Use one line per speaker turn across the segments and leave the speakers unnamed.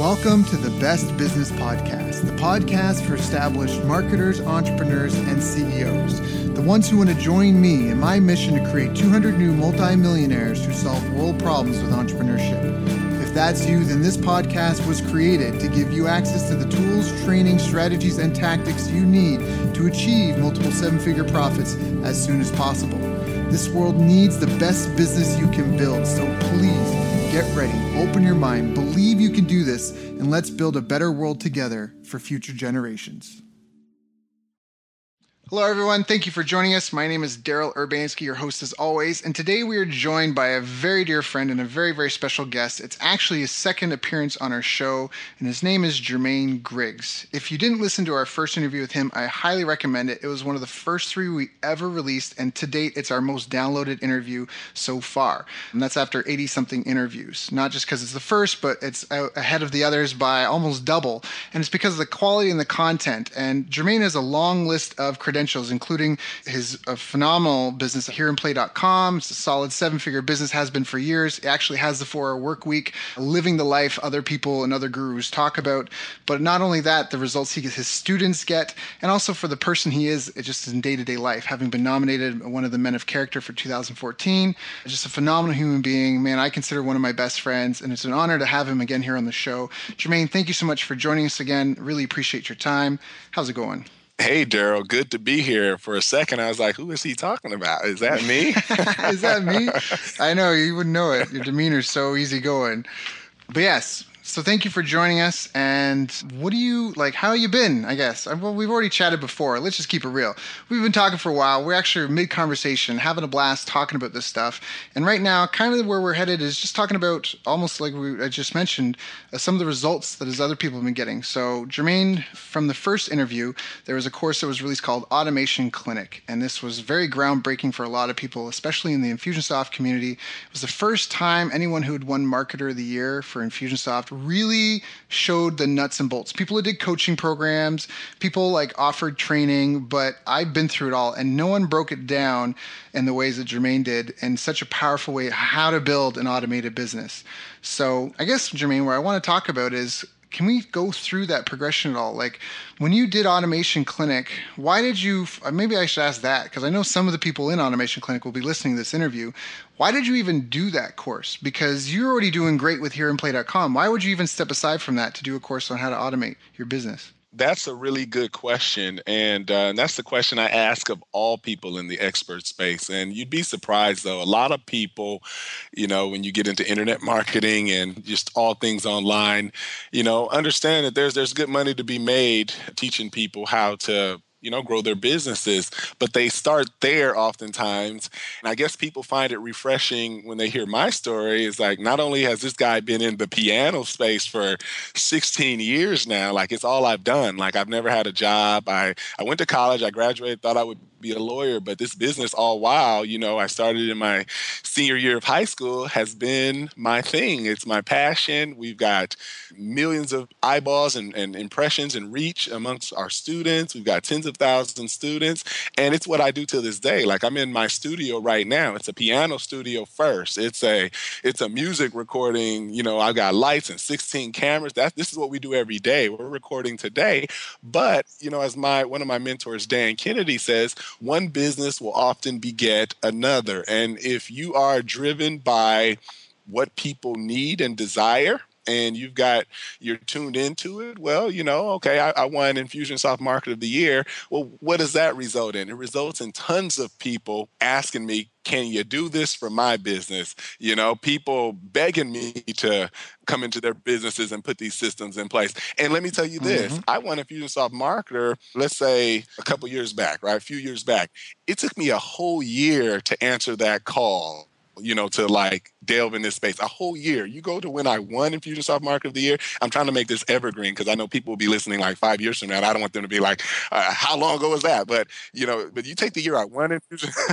Welcome to the Best Business Podcast, the podcast for established marketers, entrepreneurs, and CEOs, the ones who want to join me in my mission to create 200 new multimillionaires who solve world problems with entrepreneurship. If that's you, then this podcast was created to give you access to the tools, training, strategies, and tactics you need to achieve multiple seven figure profits as soon as possible. This world needs the best business you can build, so please get ready, open your mind, believe you can do this, and let's build a better world together for future generations. Hello, everyone. Thank you for joining us. My name is Daryl Urbanski, your host as always. And today we are joined by a very dear friend and a very, very special guest. It's actually his second appearance on our show, and his name is Jermaine Griggs. If you didn't listen to our first interview with him, I highly recommend it. It was one of the first three we ever released, and to date, it's our most downloaded interview so far. And that's after 80 something interviews. Not just because it's the first, but it's ahead of the others by almost double. And it's because of the quality and the content. And Jermaine has a long list of credentials credentials, including his uh, phenomenal business at hearandplay.com. It's a solid seven figure business, has been for years. It actually has the four hour work week, living the life other people and other gurus talk about. But not only that, the results he his students get, and also for the person he is just in day to day life, having been nominated one of the men of character for 2014. Just a phenomenal human being. Man, I consider one of my best friends, and it's an honor to have him again here on the show. Jermaine, thank you so much for joining us again. Really appreciate your time. How's it going?
Hey, Daryl, good to be here. For a second, I was like, who is he talking about? Is that me?
is that me? I know, you wouldn't know it. Your demeanor's so easygoing. But yes, so thank you for joining us. And what do you like? How you been? I guess. Well, we've already chatted before. Let's just keep it real. We've been talking for a while. We're actually mid conversation, having a blast talking about this stuff. And right now, kind of where we're headed is just talking about almost like we I just mentioned uh, some of the results that his other people have been getting. So Jermaine, from the first interview, there was a course that was released called Automation Clinic, and this was very groundbreaking for a lot of people, especially in the Infusionsoft community. It was the first time anyone who had won Marketer of the Year for Infusionsoft really showed the nuts and bolts. People who did coaching programs, people like offered training, but I've been through it all and no one broke it down in the ways that Jermaine did in such a powerful way how to build an automated business. So I guess Jermaine, where I want to talk about is can we go through that progression at all? Like when you did Automation Clinic, why did you? Uh, maybe I should ask that because I know some of the people in Automation Clinic will be listening to this interview. Why did you even do that course? Because you're already doing great with HearAndPlay.com. Why would you even step aside from that to do a course on how to automate your business?
That's a really good question. And, uh, and that's the question I ask of all people in the expert space. And you'd be surprised, though, a lot of people, you know, when you get into internet marketing and just all things online, you know, understand that there's there's good money to be made teaching people how to you know, grow their businesses. But they start there oftentimes. And I guess people find it refreshing when they hear my story. Is like, not only has this guy been in the piano space for 16 years now, like it's all I've done. Like I've never had a job. I, I went to college, I graduated, thought I would be a lawyer, but this business all while, you know, I started in my senior year of high school has been my thing. It's my passion. We've got millions of eyeballs and, and impressions and reach amongst our students. We've got tens of thousands of students, and it's what I do to this day. Like I'm in my studio right now. It's a piano studio first. It's a it's a music recording. You know, I've got lights and 16 cameras. That this is what we do every day. We're recording today, but you know, as my one of my mentors, Dan Kennedy says, one business will often beget another. And if you are driven by what people need and desire, and you've got you're tuned into it well you know okay I, I, won infusionsoft market of the year. Well what does that result in? It results in tons of people asking me can you do this for my business? You know people begging me to come into their businesses and put these systems in place. And let me tell you this mm-hmm. i won infusionsoft marketer let's say a couple years back right a few years back. It took me a whole year to answer that call you know, to like delve in this space. A whole year. You go to when I won Infusionsoft Market of the Year. I'm trying to make this evergreen because I know people will be listening like five years from now. I don't want them to be like, uh, how long ago was that? But you know, but you take the year I won Infusion,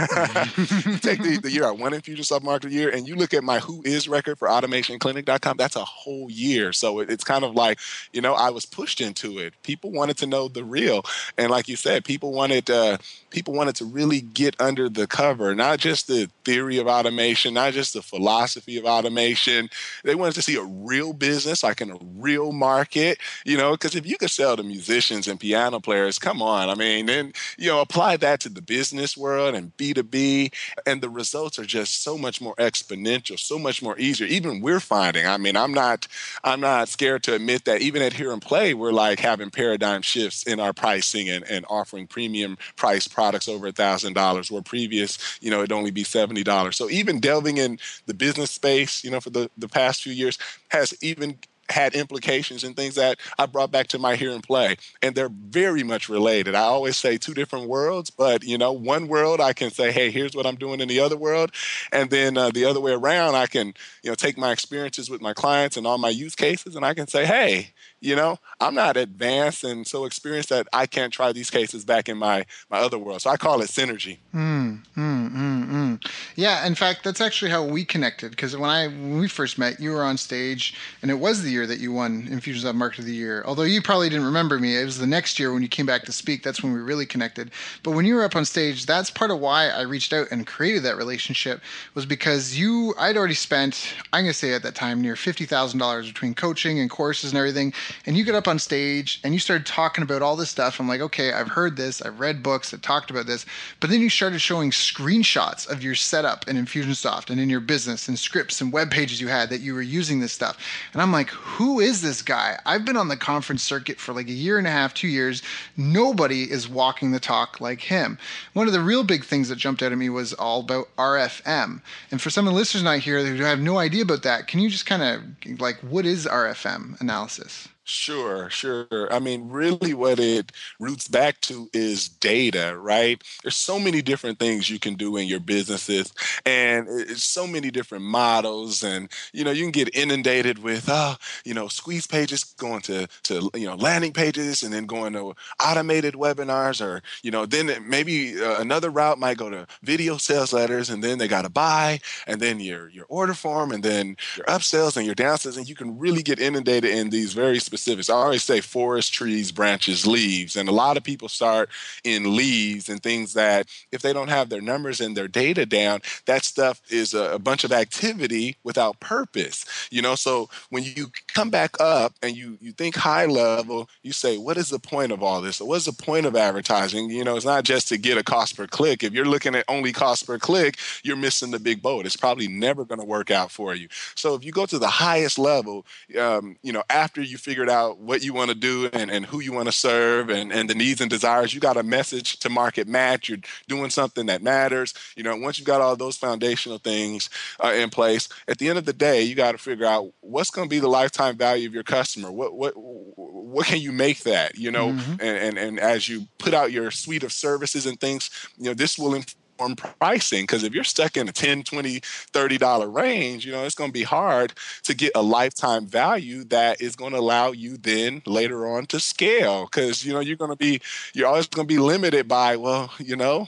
you take the, the year I won Infusionsoft Market of the Year, and you look at my WHOIS record for AutomationClinic.com. That's a whole year. So it, it's kind of like, you know, I was pushed into it. People wanted to know the real, and like you said, people wanted uh, people wanted to really get under the cover, not just the theory of automation, not just the philosophy of automation. They wanted to see a real business, like in a real market, you know, because if you could sell to musicians and piano players, come on. I mean, then, you know, apply that to the business world and B2B, and the results are just so much more exponential, so much more easier. Even we're finding, I mean, I'm not, I'm not scared to admit that even at Hear and Play, we're like having paradigm shifts in our pricing and, and offering premium price products over a thousand dollars, where previous, you know, it'd only be seventy dollars. So even delving in the business space, you know, for the, the past few years has even had implications and things that I brought back to my Hear and Play. And they're very much related. I always say two different worlds, but you know, one world I can say, hey, here's what I'm doing in the other world. And then uh, the other way around, I can, you know, take my experiences with my clients and all my use cases and I can say, hey, you know? I'm not advanced and so experienced that i can't try these cases back in my my other world. So i call it synergy.
Mm, mm, mm, mm. yeah in fact that's actually how we connected because when i when we first met you were on stage and it was the year that you won infusionsoft market of the year. Although you probably didn't remember me it was the next year when you came back to speak that's when we really connected. But when you were up on stage that's part of why i reached out and created that relationship was because you i'd already spent i'm going to say at that time near $50000 between coaching and courses and everything and you get up on stage and you started talking about all this stuff. I'm like, okay, I've heard this, I've read books that talked about this, but then you started showing screenshots of your setup in Infusionsoft and in your business and scripts and web pages you had that you were using this stuff. And I'm like, who is this guy? I've been on the conference circuit for like a year and a half, two years. Nobody is walking the talk like him. One of the real big things that jumped out at me was all about RFM. And for some of the listeners not here who have no idea about that, can you just kind of like, what is RFM analysis?
Sure, sure. I mean, really, what it roots back to is data, right? There's so many different things you can do in your businesses, and it's so many different models. And you know, you can get inundated with, oh, you know, squeeze pages going to to you know landing pages, and then going to automated webinars, or you know, then maybe uh, another route might go to video sales letters, and then they got to buy, and then your your order form, and then your upsells and your downsells, and you can really get inundated in these very specific specifics. I always say forest, trees, branches, leaves. And a lot of people start in leaves and things that if they don't have their numbers and their data down, that stuff is a, a bunch of activity without purpose. You know, so when you come back up and you you think high level, you say, what is the point of all this? What's the point of advertising? You know, it's not just to get a cost per click. If you're looking at only cost per click, you're missing the big boat. It's probably never going to work out for you. So if you go to the highest level, um, you know, after you figure figured out what you want to do and, and who you want to serve and, and the needs and desires, you got a message to market match. You're doing something that matters. You know, once you've got all those foundational things uh, in place, at the end of the day, you got to figure out what's going to be the lifetime value of your customer. What what what can you make that? You know, mm-hmm. and, and and as you put out your suite of services and things, you know, this will inform on pricing because if you're stuck in a 10 20 30 dollar range you know it's going to be hard to get a lifetime value that is going to allow you then later on to scale because you know you're going to be you're always going to be limited by well you know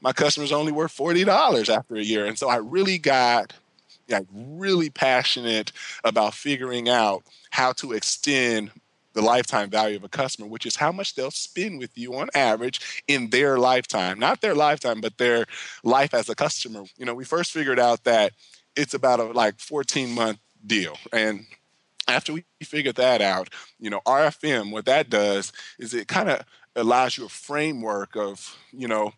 my customers only worth $40 after a year. And so i really got got really passionate about figuring out how to extend the lifetime value of a customer, which is how much they'll spend with you on average in their lifetime, not their lifetime, but their life as a customer. You know, we first figured out that it's about a like 14 month deal. And after we figured that out, you know, RFM, what that does is it kind of allows you a framework of, you know,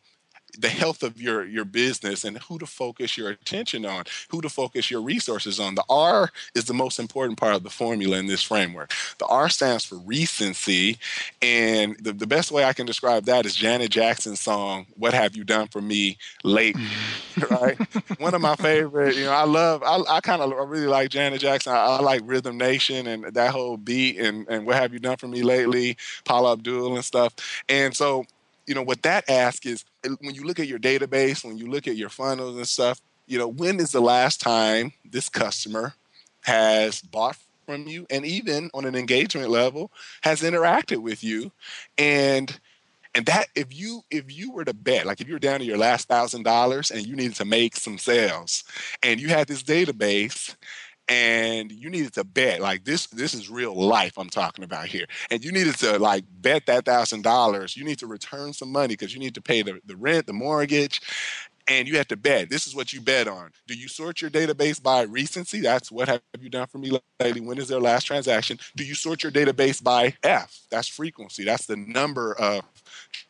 the health of your your business and who to focus your attention on, who to focus your resources on. The R is the most important part of the formula in this framework. The R stands for recency, and the, the best way I can describe that is Janet Jackson's song "What Have You Done for Me Lately." right, one of my favorite. You know, I love. I, I kind of I really like Janet Jackson. I, I, like Rhythm Nation and that whole beat and and "What Have You Done for Me Lately," Paula Abdul and stuff. And so, you know, what that asks is eh, when you look at your database, when you look at your funnels and stuff, you know, when is the last time this customer has bought from you and even on an engagement level has interacted with you? And and that if you if you were to bet like if you were down to your last thousand dollars and you needed to make some sales and you had this database and you needed to bet like this this is real life i'm talking about here and you needed to like bet that thousand dollars you need to return some money because you need to pay the, the rent the mortgage and you have to bet. This is what you bet on. Do you sort your database by recency? That's what have you done for me lately? When is their last transaction? Do you sort your database by F? That's frequency. That's the number of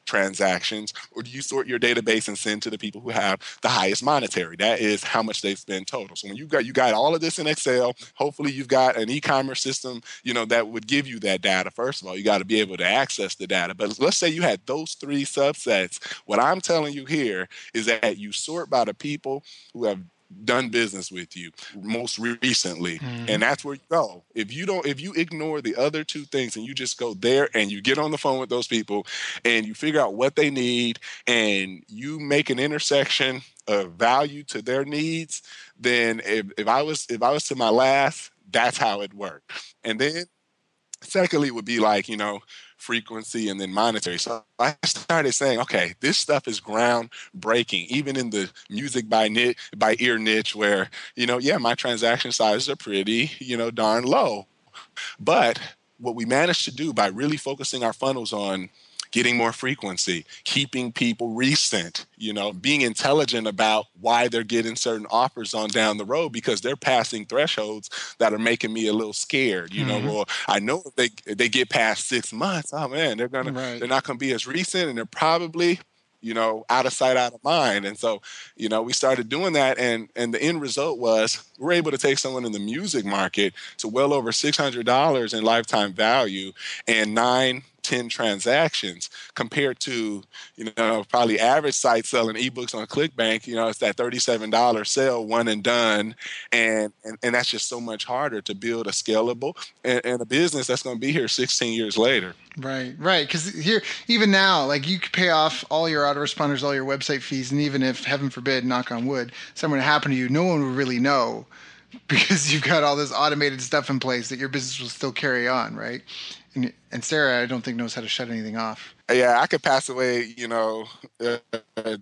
transactions or do you sort your database and send to the people who have the highest monetary? That is how much they spend total. So when you got you got all of this in excel hopefully you've got an e-commerce system you know that would give you that data. First of all you got to be able to access the data. But let's say you had those three subsets. What i'm telling you here is that you sort by the people who have done business with you most recently mm-hmm. and that's where you go if you don't if you ignore the other two things and you just go there and you get on the phone with those people and you figure out what they need and you make an intersection of value to their needs then if, if i was if i was to my last that's how it worked and then secondly would be like you know frequency and then monetary. So I started saying, okay, this stuff is groundbreaking, even in the music by niche, by ear niche, where you know, yeah, my transaction sizes are pretty, you know, darn low. But what we managed to do by really focusing our funnels on getting more frequency, keeping people recent, you know, being intelligent about why they're getting certain offers on down the road because they're passing thresholds that are making me a little scared. You mm-hmm. know, well, I know if they if they get past six months, oh man, they're gonna right. they're not gonna be as recent and they're probably you know out of sight out of mind and so you know we started doing that and and the end result was we're able to take someone in the music market to well over $600 in lifetime value and nine 10 transactions compared to, you know, probably average site selling ebooks on ClickBank, you know, it's that $37 sale, one and done. And, and, and that's just so much harder to build a scalable and, and a business that's going to be here 16 years later.
Right, right. Because here, even now, like you could pay off all your autoresponders, all your website fees, and even if, heaven forbid, knock on wood, something to happen to you, no one would really know because you've got all this automated stuff in place that your business will still carry on, right? And, and Sarah, I don't think knows how to shut anything off.
Yeah, I could pass away, you know, uh,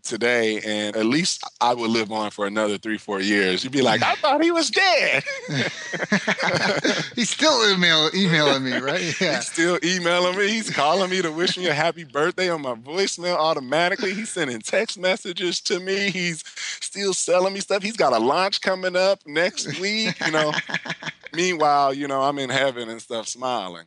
today, and at least I would live on for another three, four years. You'd be like, I thought he was dead.
He's still email, emailing me, right?
Yeah. He's still emailing me. He's calling me to wish me a happy birthday on my voicemail automatically. He's sending text messages to me. He's still selling me stuff. He's got a launch coming up next week, you know. Meanwhile, you know, I'm in heaven and stuff smiling.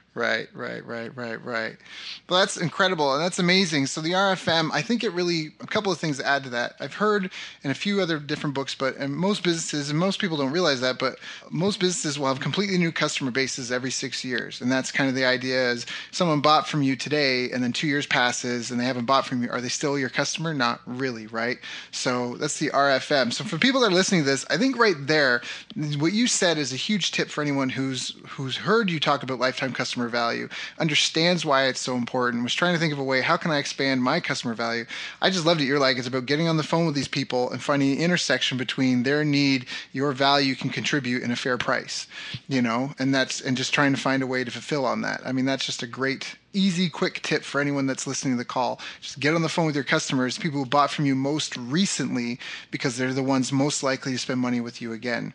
Right, right, right, right, right. Well, that's incredible and that's amazing. So the RFM, I think it really a couple of things to add to that. I've heard in a few other different books, but and most businesses and most people don't realize that, but most businesses will have completely new customer bases every six years, and that's kind of the idea. Is someone bought from you today, and then two years passes, and they haven't bought from you, are they still your customer? Not really, right? So that's the RFM. So for people that are listening to this, I think right there, what you said is a huge tip for anyone who's who's heard you talk about lifetime customer customer value, understands why it's so important, was trying to think of a way, how can I expand my customer value? I just loved it. You're like, it's about getting on the phone with these people and finding the intersection between their need, your value can contribute in a fair price, you know, and that's, and just trying to find a way to fulfill on that. I mean, that's just a great easy, quick tip for anyone that's listening to the call. Just get on the phone with your customers, people who bought from you most recently, because they're the ones most likely to spend money with you again.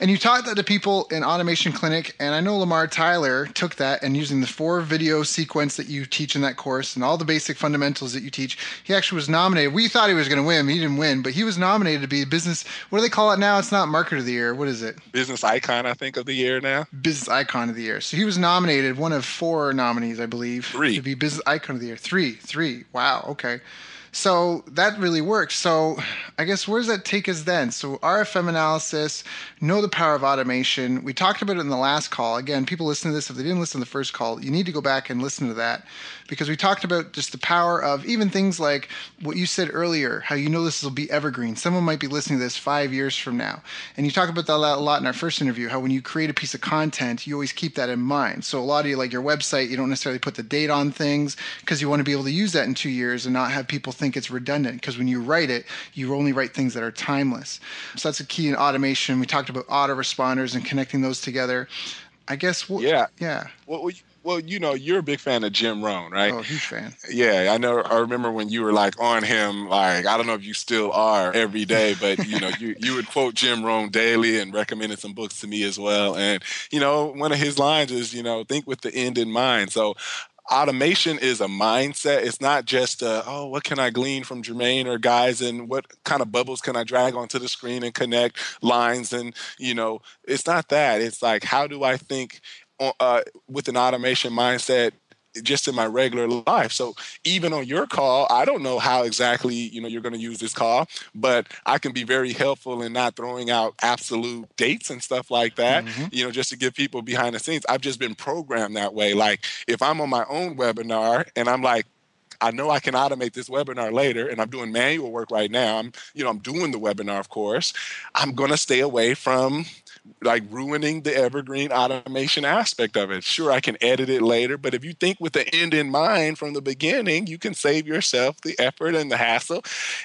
And you taught that to people in Automation Clinic, and I know Lamar Tyler took that and using the four video sequence that you teach in that course and all the basic fundamentals that you teach, he actually was nominated. We thought he was going to win, he didn't win, but he was nominated to be a business. What do they call it now? It's not Market of the Year. What is it?
Business Icon, I think, of the year now.
Business Icon of the Year. So he was nominated, one of four nominees, I believe
Three.
To be business icon of the year. Three. Three. Wow. Okay. So that really works. So I guess where does that take us then? So RFM analysis, know the power of automation. We talked about it in the last call. Again, people listen to this, if they didn't listen to the first call, you need to go back and listen to that because we talked about just the power of even things like what you said earlier, how you know this will be evergreen. Someone might be listening to this five years from now. And you talk about that a lot in our first interview, how when you create a piece of content, you always keep that in mind. So a lot of you, like your website, you don't necessarily put the date on things because you want to be able to use that in two years and not have people think think it's redundant because when you write it, you only write things that are timeless. So that's a key in automation. We talked about autoresponders and connecting those together. I guess.
Well, yeah.
Yeah.
Well, well, you know, you're a big fan of Jim Rohn, right?
Oh, huge fan.
Yeah, I know. I remember when you were like on him. Like, I don't know if you still are every day, but you know, you you would quote Jim Rohn daily and recommended some books to me as well. And you know, one of his lines is, you know, think with the end in mind. So automation is a mindset. It's not just, uh, oh, what can I glean from Jermaine or guys, and what kind of bubbles can I drag onto the screen and connect lines, and you know, it's not that. It's like, how do I think uh, with an automation mindset just in my regular life. So even on your call, I don't know how exactly you know you're going to use this call, but I can be very helpful in not throwing out absolute dates and stuff like that. Mm-hmm. You know, just to give people behind the scenes. I've just been programmed that way. Like if I'm on my own webinar and I'm like, I know I can automate this webinar later, and I'm doing manual work right now. I'm, you know, I'm doing the webinar, of course. I'm going to stay away from like ruining the evergreen automation aspect of it. Sure, I can edit it later, but if you think with the end in mind from the beginning, you can save yourself the effort and the hassle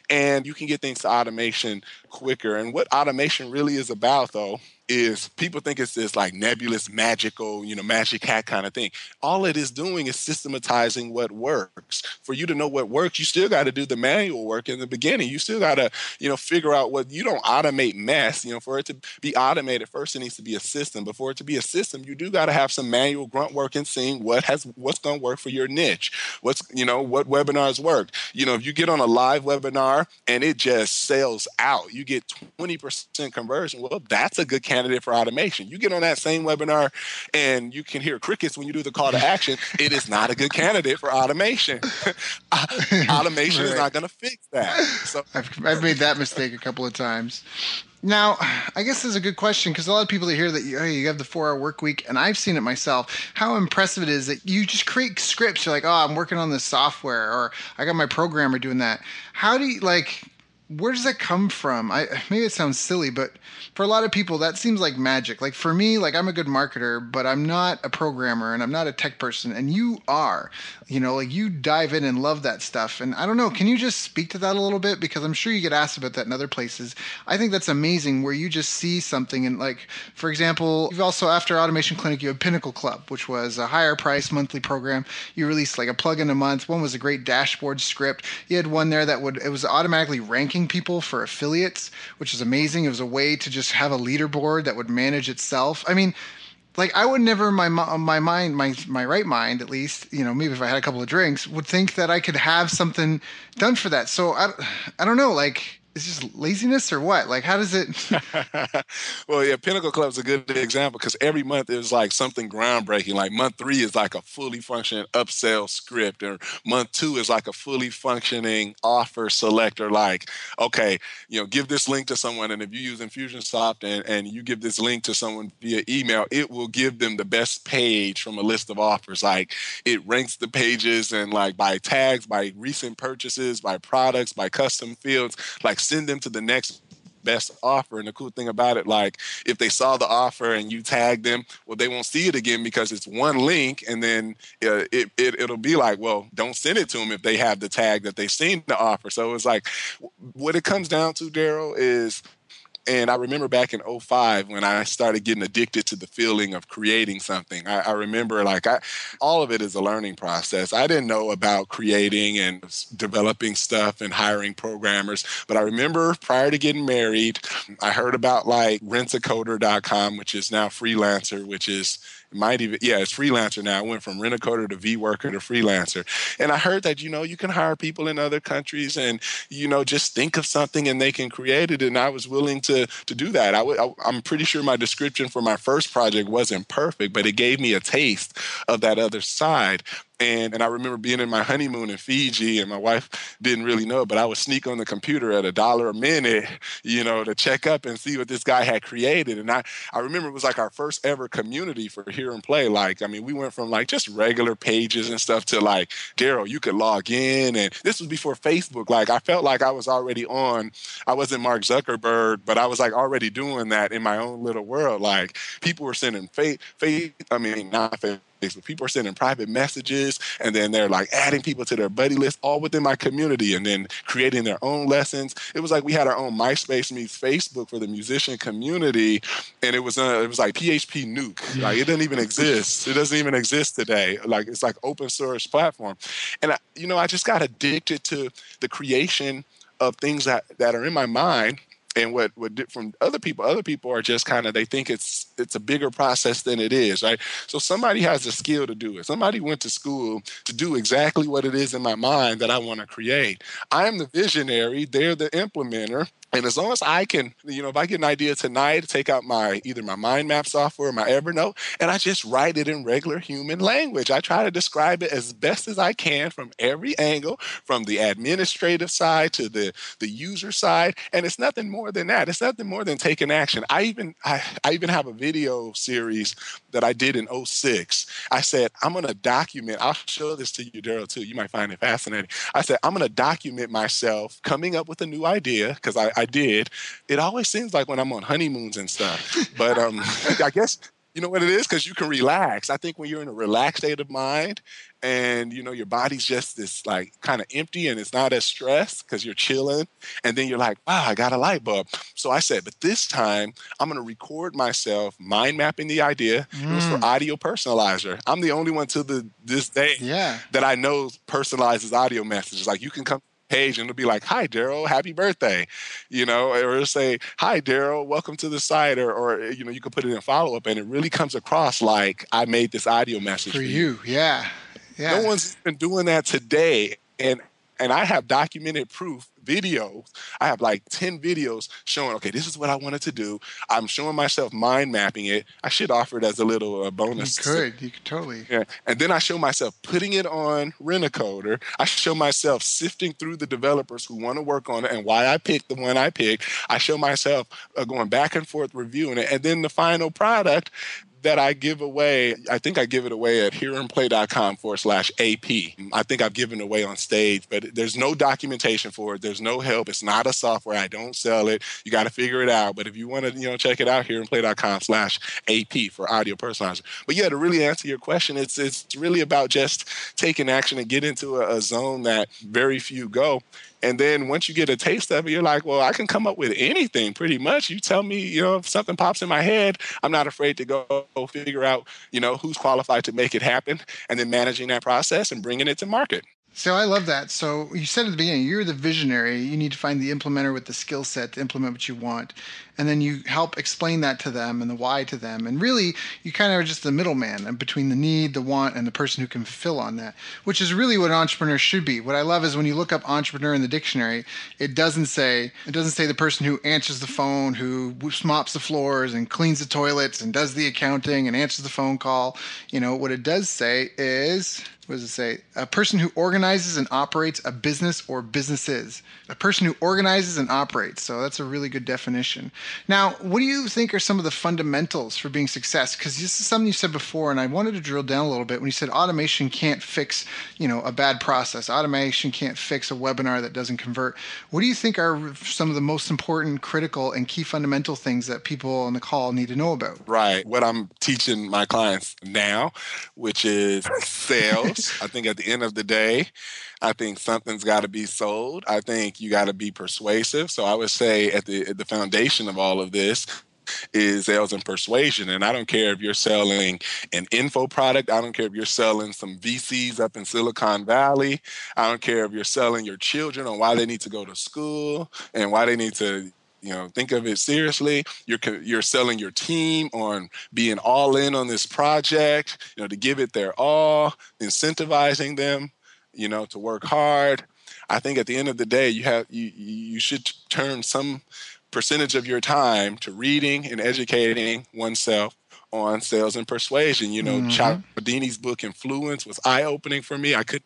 and you can get things to automation quicker. And what automation really is about, though, is people think it's this like nebulous, magical, you know, magic hat kind of thing. All it is doing is systematizing what works. For you to know what works, you still got to do the manual work in the beginning. You still got to, you know, figure out what you don't automate mess. You know, for it to be automated, first it needs to be a system. Before it to be a system, you do got to have some manual grunt work and seeing what has what's going to work for your niche. What's you know what webinars work. You know, if you get on a live webinar and it just sells out, you get 20% conversion. Well, that's a good candidate for automation. You get on that same webinar and you can hear crickets when you do the call to action. it is not a good candidate for automation. Uh, automation right. is not going to fix that.
So I've, I've made that mistake a couple of times. Now, I guess this is a good question because a lot of people that hear that you, you have the four hour work week, and I've seen it myself, how impressive it is that you just create scripts. You're like, oh, I'm working on this software, or I got my programmer doing that. How do you, like, where does that come from? I maybe it sounds silly, but for a lot of people that seems like magic. Like for me, like I'm a good marketer, but I'm not a programmer and I'm not a tech person and you are. You know, like you dive in and love that stuff. And I don't know, can you just speak to that a little bit because I'm sure you get asked about that in other places. I think that's amazing where you just see something and like for example, you've also after Automation Clinic you have Pinnacle Club, which was a higher price monthly program. You released like a plugin a month. One was a great dashboard script. You had one there that would it was automatically ranking people for affiliates, which is amazing. It was a way to just have a leaderboard that would manage itself. I mean, like I would never my my mind my my right mind at least you know maybe if I had a couple of drinks would think that I could have something done for that. So I I don't know like it's just laziness or what? Like, how does it?
well, yeah, Pinnacle Club is a good example because every month is like something groundbreaking. Like month three is like a fully functioning upsell script, or month two is like a fully functioning offer selector. Like, okay, you know, give this link to someone, and if you use Infusionsoft and, and you give this link to someone via email, it will give them the best page from a list of offers. Like, it ranks the pages and like by tags, by recent purchases, by products, by custom fields. Like send them to the next best offer. And the cool thing about it, like if they saw the offer and you tag them, well, they won't see it again because it's one link, and then uh, it, it it'll be like, well, don't send it to them if they have the tag that they've seen the offer. So it's like what it comes down to, Daryl, is and I remember back in 05 when I started getting addicted to the feeling of creating something. I, I, remember like I, all of it is a learning process. I didn't know about creating and developing stuff and hiring programmers, but I remember prior to getting married, I heard about like rentacoder.com, which is now freelancer, which is might even yeah it's freelancer now. I went from rent-a-coder to vWorker to freelancer. And i heard that you know you can hire people in other countries and you know just think of something and they can create it. And i was willing to to do that. I w- I, i'm pretty sure my description for my first project wasn't perfect but it gave me a taste of that other side and, and I remember being in my honeymoon in Fiji, and my wife didn't really know, but I would sneak on the computer at a dollar a minute, you know, to check up and see what this guy had created. And I, I remember it was like our first ever community for Hear and Play. Like, I mean, we went from like just regular pages and stuff to like, Daryl, you could log in. And this was before Facebook. Like, I felt like I was already on, I wasn't Mark Zuckerberg, but I was like already doing that in my own little world. Like, people were sending faith, faith, I mean, not but people are sending private messages and then they're like adding people to their buddy list all within my community and then creating their own lessons. It was like we had our own MySpace meets Facebook for the musician community. And it was uh, it was like PHP-Nuke. Like it doesn't even exist. It doesn't even exist today. Like it's like open source platform. And I, you know, I just got addicted to the creation of things that, that are in my mind and what what from other people other people are just kind of they think it's it's a bigger process than it is right? So somebody has the skill to do it. Somebody went to school to do exactly what it is in my mind that i want to create. I am the visionary they're the implementer and as long as I can, you know, if I get an idea tonight, take out my either my mind map software or my Evernote, and I just write it in regular human language. I try to describe it as best as I can from every angle, from the administrative side to the the user side, and it's nothing more than that. It's nothing more than taking action. I even I, I even have a video series that I did in 06. I said I'm to document. I'll show this to you, Daryl, too. You might find it fascinating. I said I'm to document myself coming up with a new idea because I, I I did, it always seems like when I'm on honeymoons and stuff. But um, I guess you know what it is because you can relax. I think when you're in a relaxed state of mind and you know your body's just this like kind of empty and it's not as stressed because you're chilling and then you're like wow i got a light bulb so i said but this time i'm going to record myself mind mapping the idea mm. it was for mm. audio personalizer i'm the only one to the this day
yeah.
that i know personalizes audio messages like you can come page and it'll be like, "Hi, Daryl, happy birthday," you know, or say, "Hi, Daryl, welcome to the site," or, or eh, you know, you can put it in follow up, and it really comes across like I made this audio message
for, for you. you. Yeah, yeah.
No one's been doing that today, and and I have documented proof videos. I have like 10 videos showing, okay, this is what I wanted to do. I'm showing myself mind mapping it. I should offer it as a little uh, bonus.
You could, you could totally.
Yeah. And then I show myself putting it on Rent-A-Coder. I show myself sifting through the developers who want to work on it and why I picked the one I picked. I show myself uh, going back and forth reviewing it. And then the final product that I give away, I think I give it away at hearandplay.com forward slash AP. I think I've given away on stage, but there's no documentation for it. There's no help. It's not a software. I don't sell it. You got to figure it out. But if you want to, you know, check it out, hearandplay.com slash AP for audio personalizer. But yeah, to really answer your question, it's it's really about just taking action and get into a, a zone that very few go and then once you get a taste of it, you're like, well, I can come up with anything pretty much. You tell me, you know, if something pops in my head, I'm not afraid to go figure out, you know, who's qualified to make it happen and then managing that process and bringing it to market.
So I love that. So you said at the beginning, you're the visionary. You need to find the implementer with the skill set to implement what you want. And then you help explain that to them and the why to them. And really, you kind of are just the middleman between the need, the want, and the person who can fulfill on that, which is really what an entrepreneur should be. What I love is when you look up entrepreneur in the dictionary, it doesn't say it doesn't say the person who answers the phone, who mops the floors and cleans the toilets and does the accounting and answers the phone call. You know, what it does say is what does it say? A person who organizes and operates a business or businesses. A person who organizes and operates. So that's a really good definition. Now, what do you think are some of the fundamentals for being success? Because this is something you said before, and I wanted to drill down a little bit when you said automation can't fix, you know, a bad process. Automation can't fix a webinar that doesn't convert. What do you think are some of the most important, critical, and key fundamental things that people on the call need to know about?
Right. What I'm teaching my clients now, which is sales. I think at the end of the day, I think something's got to be sold. I think you got to be persuasive. So I would say at the at the foundation of all of this is sales and persuasion. And I don't care if you're selling an info product. I don't care if you're selling some VCs up in Silicon Valley. I don't care if you're selling your children on why they need to go to school and why they need to you know think of it seriously. You're you're selling your team on being all in on this project you know to give it their all incentivizing them you know to work hard. I think at the end of the day you have you you should turn some percentage of your time to reading and educating oneself on sales and persuasion. You know mm-hmm. Cialdini's book influence was eye-opening for me. I could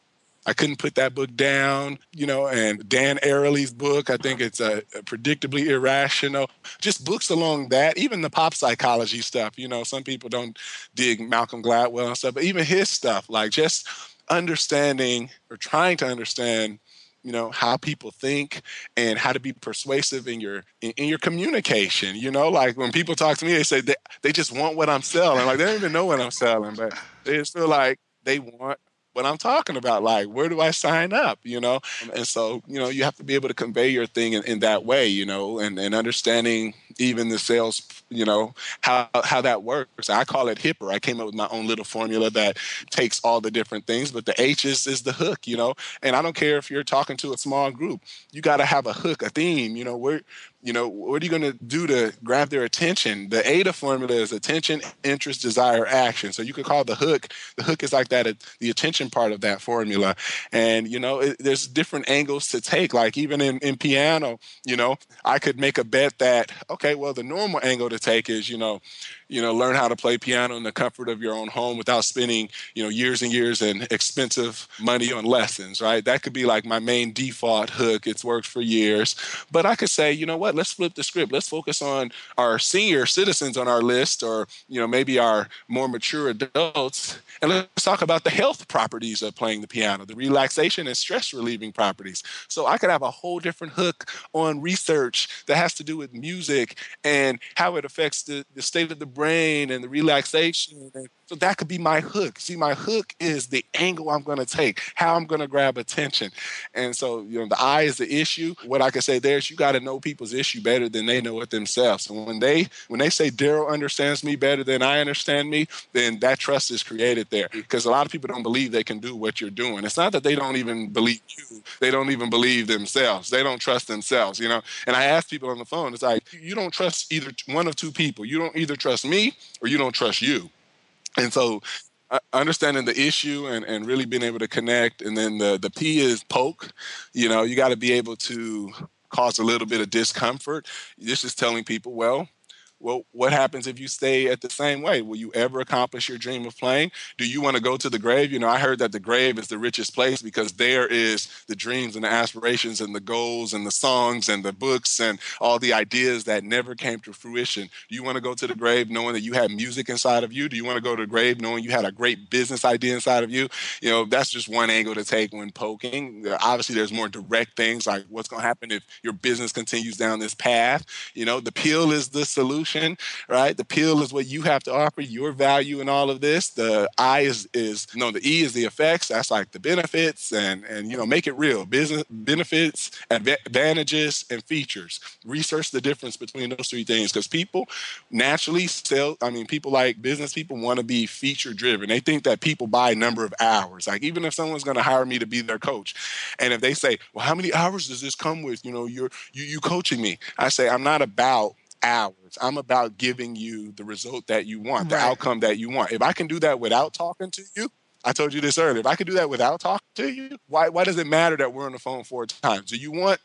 I couldn't put that book down, you know, and Dan Ariely's book, I think it's a, a predictably irrational. Just books along that, even the pop psychology stuff, you know, some people don't dig Malcolm Gladwell and stuff, but even his stuff, like just understanding or trying to understand you know how people think and how to be persuasive in your in, in, your communication you know like when people talk to me they say they, they just want what i'm selling like they don't even know what i'm selling but they just feel like they want what I'm talking about. Like, where do I sign up? You know, um, and so you know you have to be able to convey your thing in, in that way. You know, and and understanding even the sales. You know how how that works. I call it HIPPER. I came up with my own little formula that takes all the different things, but the H is is the hook. You know, and I don't care if you're talking to a small group. You got to have a hook, a theme. You know, where you know what are you going to do to grab their attention? The AIDA formula is attention interest desire action. So you could call the hook the hook is like that the attention part of that formula. And you know it, there's different angles to take. Like even in, in piano you know i could make a bet that okay well the normal angle to take is you know you know learn how to play piano in the comfort of your own home without spending you know years and years and expensive money on lessons right? That could be like my main default hook. It's worked for years. But i could say you know what? Let's flip the script. Let's focus on our senior citizens on our list or you know maybe our more mature adults and let's talk about the health properties of playing the piano the relaxation and stress relieving properties. So i could have a whole different hook on research that has to do with music and how it affects the, the state of the brain and the relaxation and so that could be my hook. See, my hook is the angle I'm going to take, how I'm going to grab attention. And so, you know, the eye is the issue. What I can say there is you got to know people's issue better than they know it themselves. And when they when they say Daryl understands me better than I understand me, then that trust is created there. Because a lot of people don't believe they can do what you're doing. It's not that they don't even believe you; they don't even believe themselves. They don't trust themselves. You know. And I ask people on the phone, it's like you don't trust either one of two people. You don't either trust me or you don't trust you. And so uh, understanding the issue and, and really being able to connect. And then the, the P is poke. You know, you got to be able to cause a little bit of discomfort. This is telling people, well, well, what happens if you stay at the same way? Will you ever accomplish your dream of playing? Do you want to go to the grave? You know, I heard that the grave is the richest place because there is the dreams and the aspirations and the goals and the songs and the books and all the ideas that never came to fruition. Do you want to go to the grave knowing that you had music inside of you? Do you want to go to the grave knowing you had a great business idea inside of you? You know, that's just one angle to take when poking. Uh, obviously, there's more direct things like what's going to happen if your business continues down this path. You know, the pill is the solution solution, right? The pill is what you have to offer, your value in all of this. The I is is you no, know, the E is the effects. That's like the benefits and and you know make it real. Business benefits, advantages, and features. Research the difference between those three things because people naturally sell. I mean, people like business people want to be feature driven. They think that people buy a number of hours. Like even if someone's going to hire me to be their coach, and if they say, "Well, how many hours does this come with?" You know, you're you you coaching me. I say, I'm not about hours. I'm about giving you the result that you want, the outcome that you want. If I can do that without talking to you, I told you this earlier. If I can do that without talking to you, why why does it matter that we're on the phone four times? Do you want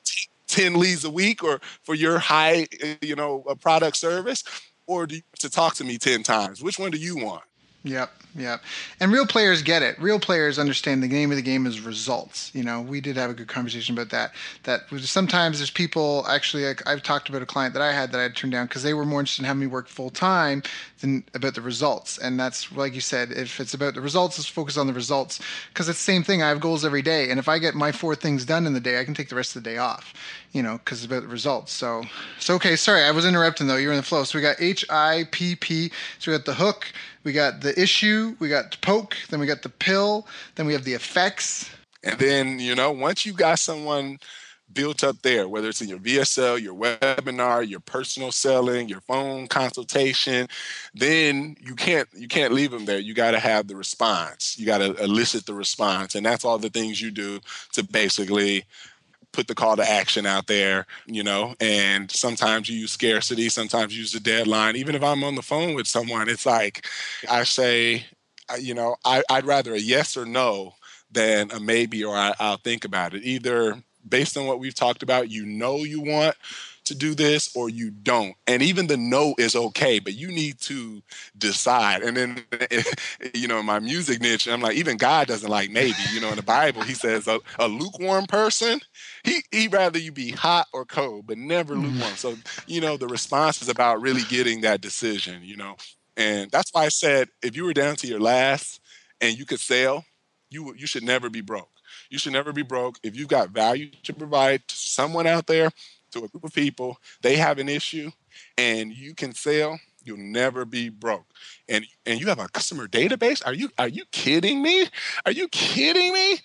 10 leads a week or for your high, eh, you know, a product service? Or do you to talk to me 10 times? Which one do you want?
Yep, yep. And real players get it. Real players understand the name of the game is results. You know, we did have a good conversation about that. That sometimes there's people actually. Like, I've talked about a client that I had that I had turned down because they were more interested in having me work full time than about the results. And that's like you said, if it's about the results, let's focus on the results because it's the same thing. I have goals every day, and if I get my four things done in the day, I can take the rest of the day off. You know, because it's about the results. So, so okay. Sorry, I was interrupting though. You're in the flow. So we got H I P P. So we got the hook we got the issue, we got poke, then we got the pill, then we have the effects.
And then, you know, once you got someone built up there, whether it's in your VSL, your webinar, your personal selling, your phone consultation, then you can't you can't leave them there. You got to have the response. You got to elicit the response, and that's all the things you do to basically put the call to action out there, you know, and sometimes you use scarcity, sometimes you use the deadline. Even if I'm on the phone with someone, it's like I say, you know, I, would rather a yes or no than a maybe or I, I'll think about it. Either based on what we've talked about, you know you want to do this or you don't. And even the no is okay, but you need to decide. And then, you know, my music niche, I'm like, even God doesn't like maybe. You know, in the Bible, he says a, a lukewarm person, he he rather you be hot or cold, but never mm-hmm. lukewarm. So, you know, the response is about really getting that decision, you know. And that's why I said if you were down to your last and you could sell, you you should never be broke You should never be broke. If you've got value to provide to someone out there, to a group of people, they have an issue and you can sell, you'll never be broke. And and you have a customer database? Are you are you kidding me? Are you kidding me?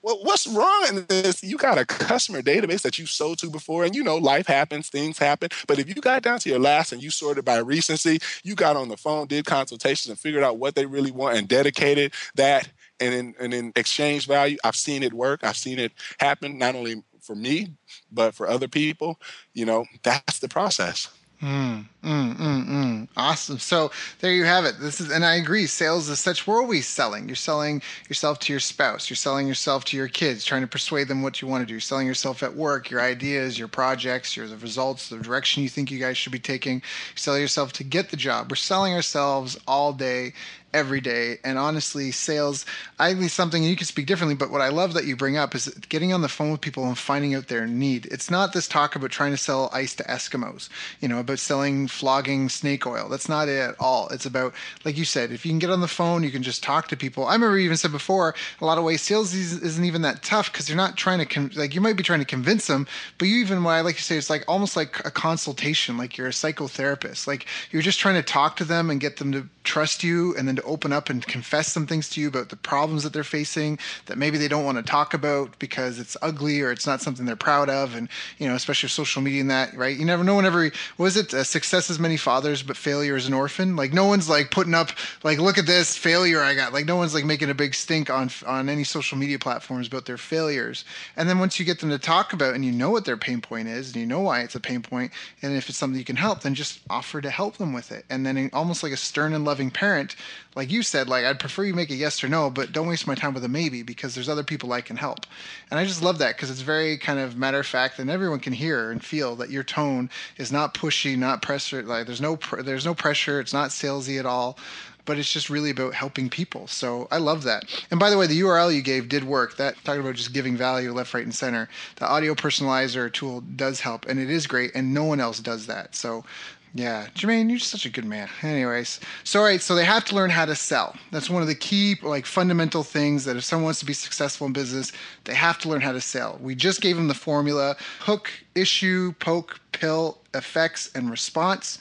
what's wrong in this? You got a customer database that you sold to before, and you know life happens, things happen. But if you got down to your last and you sorted by recency, you got on the phone, did consultations, and figured out what they really want and dedicated that, and in and in exchange value, I've seen it work. I've seen it happen not only for me, but for other people. You know, that's the process.
Mm, mm, mm, mm. Awesome. So there you have it. This is, and I agree. Sales is such. We're always selling. You're selling yourself to your spouse. You're selling yourself to your kids, trying to persuade them what you want to do. You're selling yourself at work, your ideas, your projects, your the results, the direction you think you guys should be taking. You sell yourself to get the job. We're selling ourselves all day every day. And honestly, sales, I think something you can speak differently, but what I love that you bring up is getting on the phone with people and finding out their need. It's not this talk about trying to sell ice to Eskimos, you know, about selling flogging snake oil. That's not it at all. It's about, like you said, if you can get on the phone, you can just talk to people. I remember you even said before, a lot of ways sales isn't even that tough because you're not trying to, con- like, you might be trying to convince them, but you even, what I like to say, it's like almost like a consultation, like you're a psychotherapist. Like you're just trying to talk to them and get them to trust you and then to open up and confess some things to you about the problems that they're facing that maybe they don't want to talk about because it's ugly or it's not something they're proud of. And you know especially social media and that right? You never no one ever was it? Uh, success is many fathers but failure is an orphan? Like no one's like putting up like look at this failure i got. Like no one's like making a big stink on on any social media platforms about their failures. And then once you get them to talk about and you know what their pain point is and you know why it's a pain point and if it's something you can help then just offer to help them with it. And then almost like a stern and loving parent like you said, like I'd prefer you make a yes or no, but don't waste my time with a maybe because there's other people I can help. And I just love that because it's very kind of matter of fact, and everyone can hear and feel that your tone is not pushy, not pressure. Like there's no pr- there's no pressure. It's not salesy at all. But it's just really about helping people. So I love that. And by the way, the URL you gave did work. That talking about just giving value left, right, and center. The audio personalizer tool does help, and it is great. And no one else does that. So yeah, Jermaine, you're such a good man. Anyways, so all right, so they have to learn how to sell. That's one of the key, like, fundamental things that if someone wants to be successful in business, they have to learn how to sell. We just gave them the formula: hook, issue, poke, pill, effects, and response.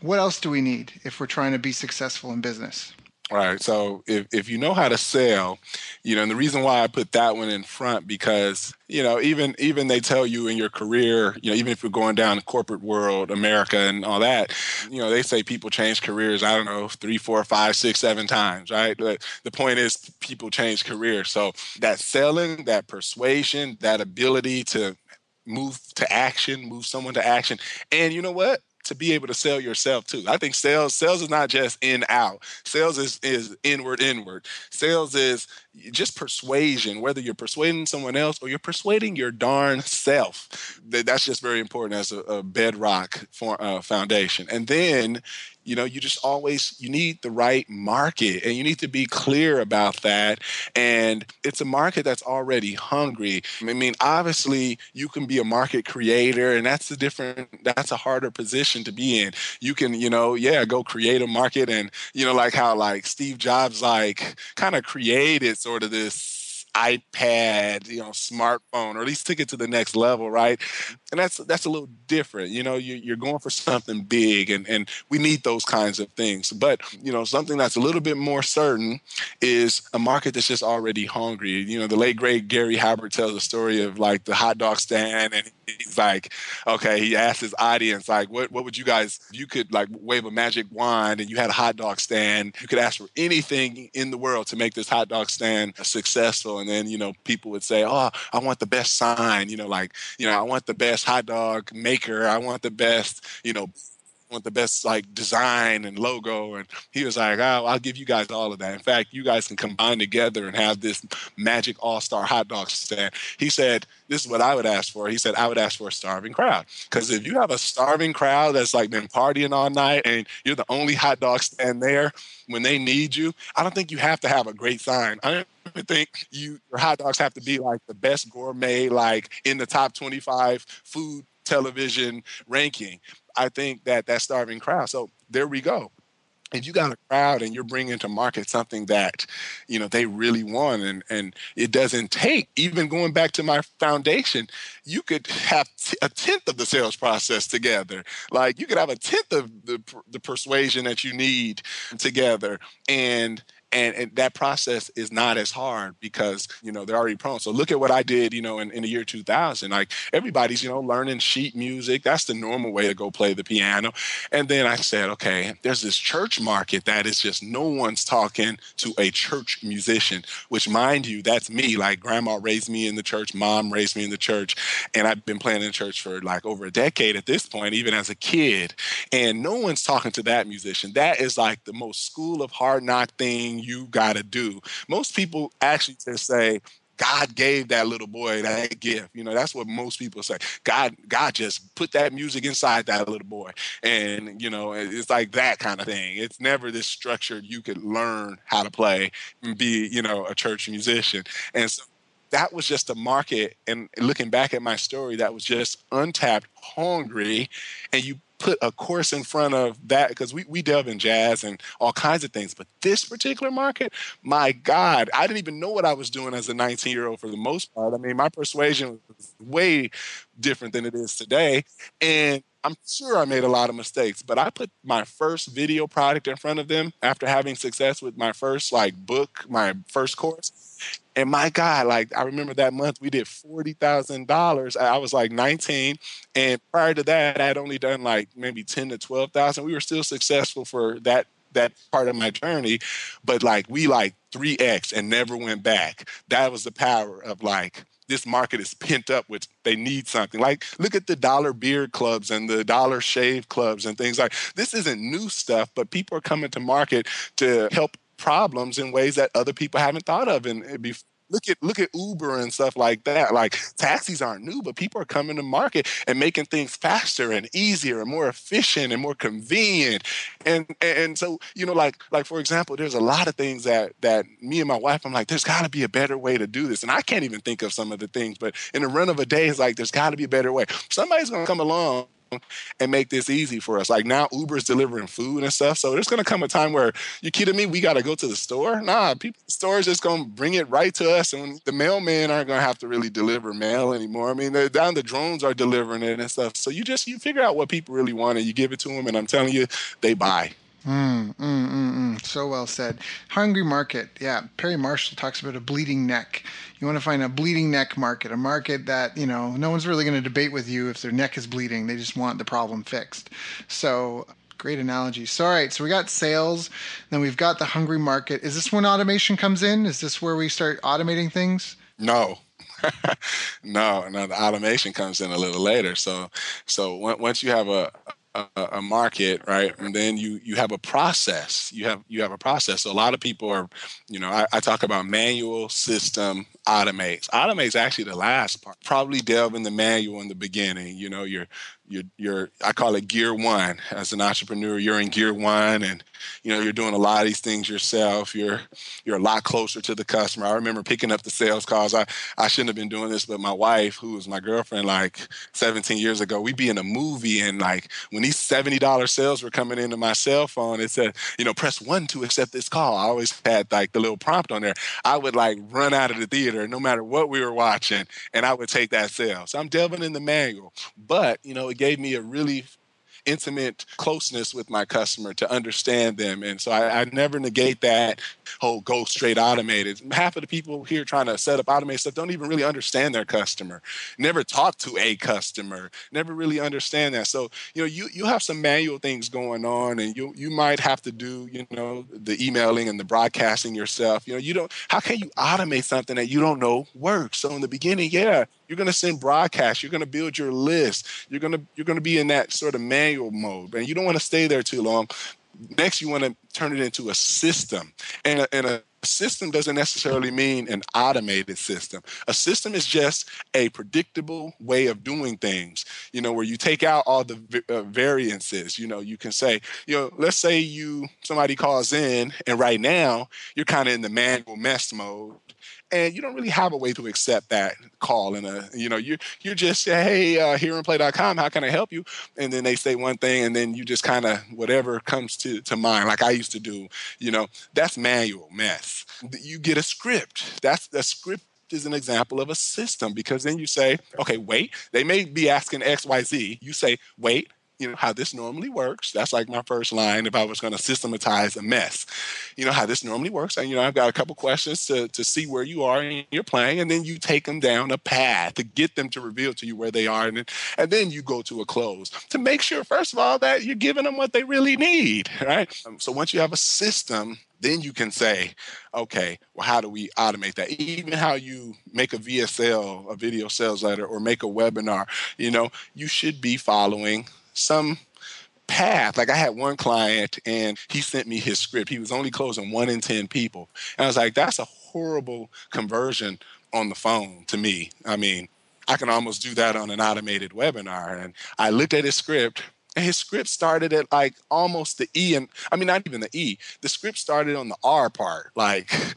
What else do we need if we're trying to be successful in business?
Right. So if, if you know how to sell, you know, and the reason why I put that one in front because, you know, even even they tell you in your career, you know, even if you're going down the corporate world, America and all that, you know, they say people change careers, I don't know, three, four, five, six, seven times, right? The point is people change careers. So that selling, that persuasion, that ability to move to action, move someone to action. And you know what? To be able to sell yourself too. I think sales sales is not just in out. Sales is is inward inward. Sales is just persuasion, whether you're persuading someone else or you're persuading your darn self. That's just very important as a, a bedrock for, uh, foundation. And then you know you just always you need the right market and you need to be clear about that and it's a market that's already hungry i mean obviously you can be a market creator and that's a different that's a harder position to be in you can you know yeah go create a market and you know like how like steve jobs like kind of created sort of this iPad, you know, smartphone, or at least took it to the next level, right? And that's that's a little different. You know, you, are going for something big, and and we need those kinds of things. But you know, something that's a little bit more certain is a market that's just already hungry. You know, the late great Gary Halbert tells a story of like the hot dog stand, and he's like, okay, he asked his audience like, what what would you guys? You could like wave a magic wand, and you had a hot dog stand. You could ask for anything in the world to make this hot dog stand successful and then you know people would say oh i want the best sign you know like you know i want the best hot dog maker i want the best you know want the best like design and logo and he was like oh, i'll give you guys all of that. In fact you guys can combine together and have this magic all-star hot dog stand. He said this is what i would ask for. He said i would ask for a starving crowd. Because if you have a starving crowd that's like been partying all night and you're the only hot dog stand there when they need you i don't think you have to have a great sign. I don't think you your hot dogs have to be like the best gourmet like in the top 25 food television ranking I think that that starving crowd. So there we go. if you got a crowd and you're bringing to market something that you know they really want and and it doesn't take even going back to my foundation you could have t- a tenth of the sales process together like you could have a tenth of the, the persuasion that you need together and and, and, that process is not as hard because you know they're already prone. So look at what i did you know in, in the year 2000 like everybody's you know learning sheet music. That's the normal way to go play the piano. And then i said okay there's this church market that is just no one's talking to a church musician which mind you that's me like grandma raised me in the church mom raised me in the church and i've been playing in church for like over a decade at this point even as a kid. And no one's talking to that musician. That is like the most school of hard knock thing you got to do. Most people actually just say, God gave that little boy that gift. You know, that's what most people say. God, God just put that music inside that little boy. And, you know, it's like that kind of thing. It's never this structured you could learn how to play and be, you know, a church musician. And so that was just a market and looking back at my story that was just untapped hungry and you put a course in front of that because we, we delve in jazz and all kinds of things. But this particular market, my God, I didn't even know what I was doing as a 19 year old for the most part. I mean, my persuasion was way different than it is today. And I'm sure I made a lot of mistakes, but I put my first video product in front of them after having success with my first like book, my first course. And my God, like I remember that month we did forty thousand dollars. I was like 19, and prior to that, I had only done like maybe ten to twelve thousand. We were still successful for that that part of my journey, but like we like 3x and never went back. That was the power of like this market is pent up with they need something. Like look at the dollar beard clubs and the dollar shave clubs and things like this isn't new stuff, but people are coming to market to help problems in ways that other people haven't thought of and look at look at Uber and stuff like that. Like taxis aren't new, but people are coming to market and making things faster and easier and more efficient and more convenient. And and so you know, like like for example, there's a lot of things that that me and my wife, I'm like, there's got to be a better way to do this, and I can't even think of some of the things. But in the run of a day, it's like there's got to be a better way. Somebody's gonna come along and make this easy for us. Like now Uber's delivering food and stuff. So there's gonna come a time where you kidding me? We gotta go to the store? Nah, people the store just gonna bring it right to us and the mailmen aren't gonna have to really deliver mail anymore. I mean, down the drones are delivering it and stuff. So you just you figure out what people really want and you give it to them and I'm telling you, they buy.
Mm, mm, mm, mm. So well said. Hungry market. Yeah. Perry Marshall talks about a bleeding neck. You want to find a bleeding neck market, a market that, you know, no one's really going to debate with you if their neck is bleeding. They just want the problem fixed. So great analogy. So, all right. So we got sales, then we've got the hungry market. Is this when automation comes in? Is this where we start automating things?
No. no, no, the automation comes in a little later. So, so once you have a, a, a, market, right? And then you you have a process. You have you have a process. So a lot of people are, you know, I, I talk about manual system automates. Automate's actually the last part. Probably delve in the manual in the beginning. You know, you're you're, you're I call it gear one. As an entrepreneur, you're in gear one, and you know you're doing a lot of these things yourself. You're you're a lot closer to the customer. I remember picking up the sales calls. I I shouldn't have been doing this, but my wife, who was my girlfriend, like 17 years ago, we'd be in a movie, and like when these seventy dollar sales were coming into my cell phone, it said, you know, press one to accept this call. I always had like the little prompt on there. I would like run out of the theater, no matter what we were watching, and I would take that sale. So I'm delving in the manual, but you know gave me a really intimate closeness with my customer to understand them. And so I, I, never negate that whole go straight automated. Half of the people here trying to set up automated stuff don't even really understand their customer, never talk to a customer, never really understand that. So, you know, you, you have some manual things going on and you you might have to do, you know, the emailing and the broadcasting yourself. You know, you don't how can you automate something that you don't know works? So in the beginning, yeah, you're going to send broadcasts you're going to build your list you're going to you're going to be in that sort of manual mode and you don't want to stay there too long next you want to turn it into a system and a, and a system doesn't necessarily mean an automated system. A system is just a predictable way of doing things, you know, where you take out all the uh, variances. You know, you can say, you know, let's say you somebody calls in and right now you're kind of in the manual mess mode and you don't really have a way to accept that call and a you know you you just say hey uh, hearandplay.com how can i help you? And then they say one thing and then you just kind of whatever comes to to mind like i used to do you know that's manual mess you get a script. That's a script is an example of a system because then you say, okay, wait, they may be asking XYZ. You say, wait, you know how this normally works. That's like my first line if i was going to systematize a mess. You know how this normally works and you know i've got a couple questions to, to see where you are in your playing and then you take them down a path to get them to reveal to you where they are and, and then you go to a close to make sure first of all that you're giving them what they really need right? Um, so once you have a system then you can say, okay, well, how do we automate that? Even how you make a VSL, a video sales letter, or make a webinar, you know, you should be following some path. Like I had one client and he sent me his script. He was only closing one in 10 people. And I was like, that's a horrible conversion on the phone to me. I mean, I can almost do that on an automated webinar. And I looked at his script and his script started at like almost the E and I mean not even the E. The script started on the R part, like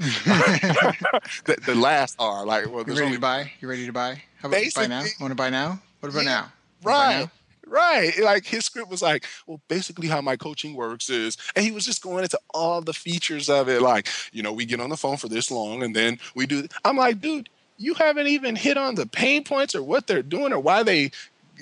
the, the, last R. Like well,
you ready
only...
to buy? You ready to buy? How about buy now? Want to buy now? What about yeah, now?
Right. Right. Like his script was like, well, basically how my coaching works is, and he was just going into all the features of it. Like, you know, we get on the phone for this long and then we do. I'm like, dude, you haven't even hit on the pain points or what they're doing or why they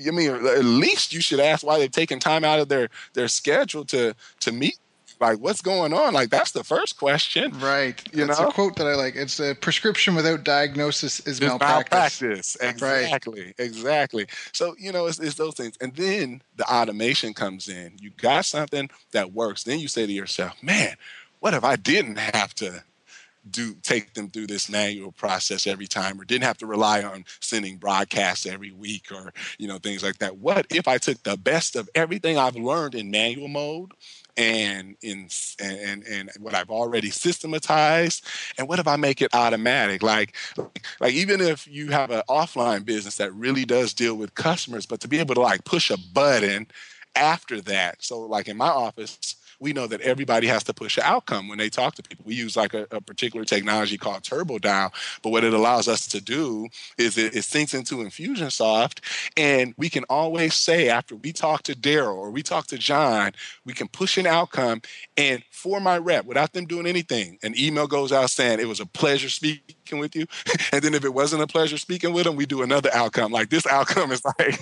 I mean, at least you should ask why they've taken time out of their their schedule to to meet like what's going on? Like that's the first question
right. you it's know? a quote that i like. It's a prescription without diagnosis is malpractice.
malpractice. Exactly. Right. exactly. So you know it's, it's those things. And then the automation comes in. You got something that works. Then you say to yourself man what if i didn't have to do take them through this manual process every time or didn't have to rely on sending broadcasts every week or you know things like that? What if i took the best of everything i've learned in manual mode and in and and what I've already systematized, and what if I make it automatic? Like like even if you have an offline business that really does deal with customers, but to be able to like push a button after that. So like in my office, we know that everybody has to push an outcome when they talk to people. We use like a, a particular technology called TurboDial, but what it allows us to do is it, it syncs into Infusionsoft, and we can always say after we talk to Daryl or we talk to John, we can push an outcome, and for my rep, without them doing anything, an email goes out saying it was a pleasure speaking with you, and then if it wasn't a pleasure speaking with them, we do another outcome. Like this outcome is like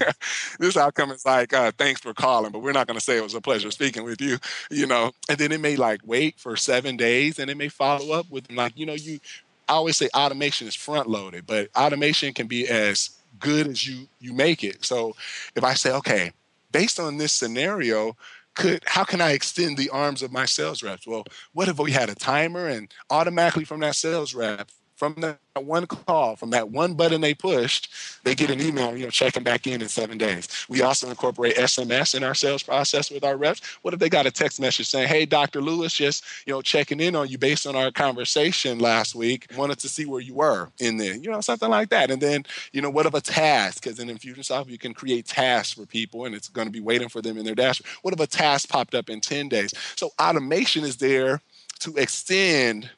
this outcome is like uh, thanks for calling, but we're not going to say it was a pleasure speaking with you. you know, and then it may like wait for seven days and it may follow up with them. like, you know, you I always say automation is front loaded, but automation can be as good as you you make it. So if I say, okay, based on this scenario, could how can I extend the arms of my sales reps? Well, what if we had a timer and automatically from that sales rep from that one call, from that one button they pushed, they get an email, you know, checking back in in seven days. We also incorporate SMS in our sales process with our reps. What if they got a text message saying, "Hey, Dr. Lewis, just you know, checking in on you based on our conversation last week. Wanted to see where you were in there, you know, something like that." And then, you know, what if a task? Because in Infusionsoft, you can create tasks for people, and it's going to be waiting for them in their dashboard. What if a task popped up in ten days? So automation is there to extend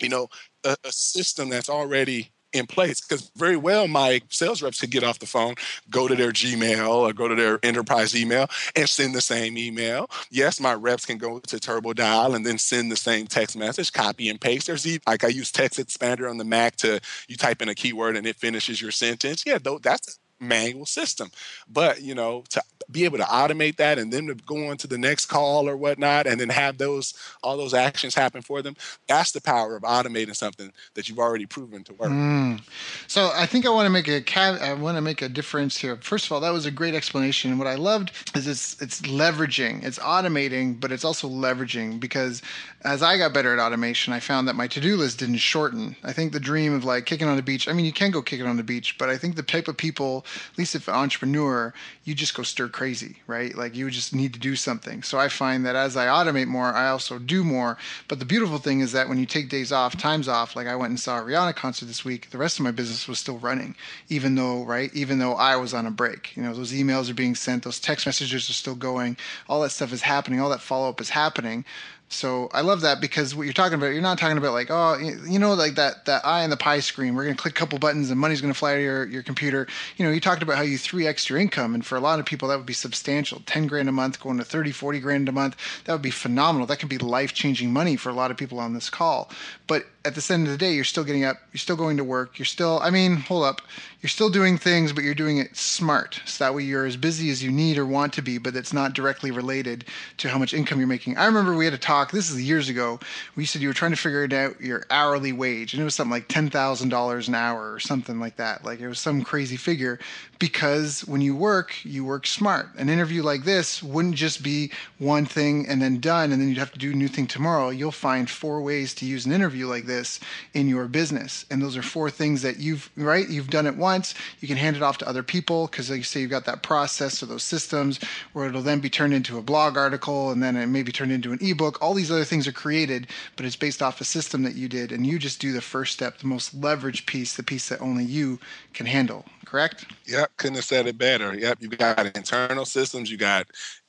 you know, a, a system that's already in place because very well my sales reps could get off the phone, go to their Gmail or go to their enterprise email and send the same email. Yes, my reps can go to TurboDial and then send the same text message, copy and paste. There's even, like I use Text Expander on the Mac to you type in a keyword and it finishes your sentence. Yeah, though that's a manual system. But you know, to be able to automate that and then to go on to the next call or whatnot, and then have those all those actions happen for them. That's the power of automating something that you've already proven to work. Mm.
So I think I want to make a I want to make a difference here. First of all, that was a great explanation. And what I loved is it's it's leveraging, it's automating, but it's also leveraging because as I got better at automation, I found that my to-do list didn't shorten. I think the dream of like kicking on the beach. I mean, you can go kick it on the beach, but I think the type of people, at least if an entrepreneur, you just go stir crazy, right? Like you just need to do something. So I find that as I automate more, I also do more. But the beautiful thing is that when you take days off, times off, like I went and saw a Rihanna concert this week, the rest of my business was still running, even though, right? Even though I was on a break. You know, those emails are being sent, those text messages are still going, all that stuff is happening, all that follow up is happening. So I love that because what you're talking about, you're not talking about like, oh, you know, like that that eye in the pie screen. We're gonna click a couple buttons and money's gonna fly to your, your computer. You know, you talked about how you three x your income, and for a lot of people that would be substantial. Ten grand a month, going to 30, 40 grand a month, that would be phenomenal. That could be life changing money for a lot of people on this call. But at the end of the day, you're still getting up, you're still going to work, you're still, I mean, hold up, you're still doing things, but you're doing it smart. So that way you're as busy as you need or want to be, but it's not directly related to how much income you're making. I remember we had a talk, this is years ago, we said you were trying to figure it out your hourly wage, and it was something like $10,000 an hour or something like that. Like it was some crazy figure because when you work, you work smart. An interview like this wouldn't just be one thing and then done, and then you'd have to do a new thing tomorrow. You'll find four ways to use an interview like this in your business. And those are four things that you've, right? You've done it once. You can hand it off to other people because, like you say, you've got that process or those systems where it'll then be turned into a blog article and then it may be turned into an ebook. All these other things are created, but it's based off a system that you did. And you just do the first step, the most leveraged piece, the piece that only you can handle correct?
Yep, couldn't have said it better. Yep, you got internal systems, you got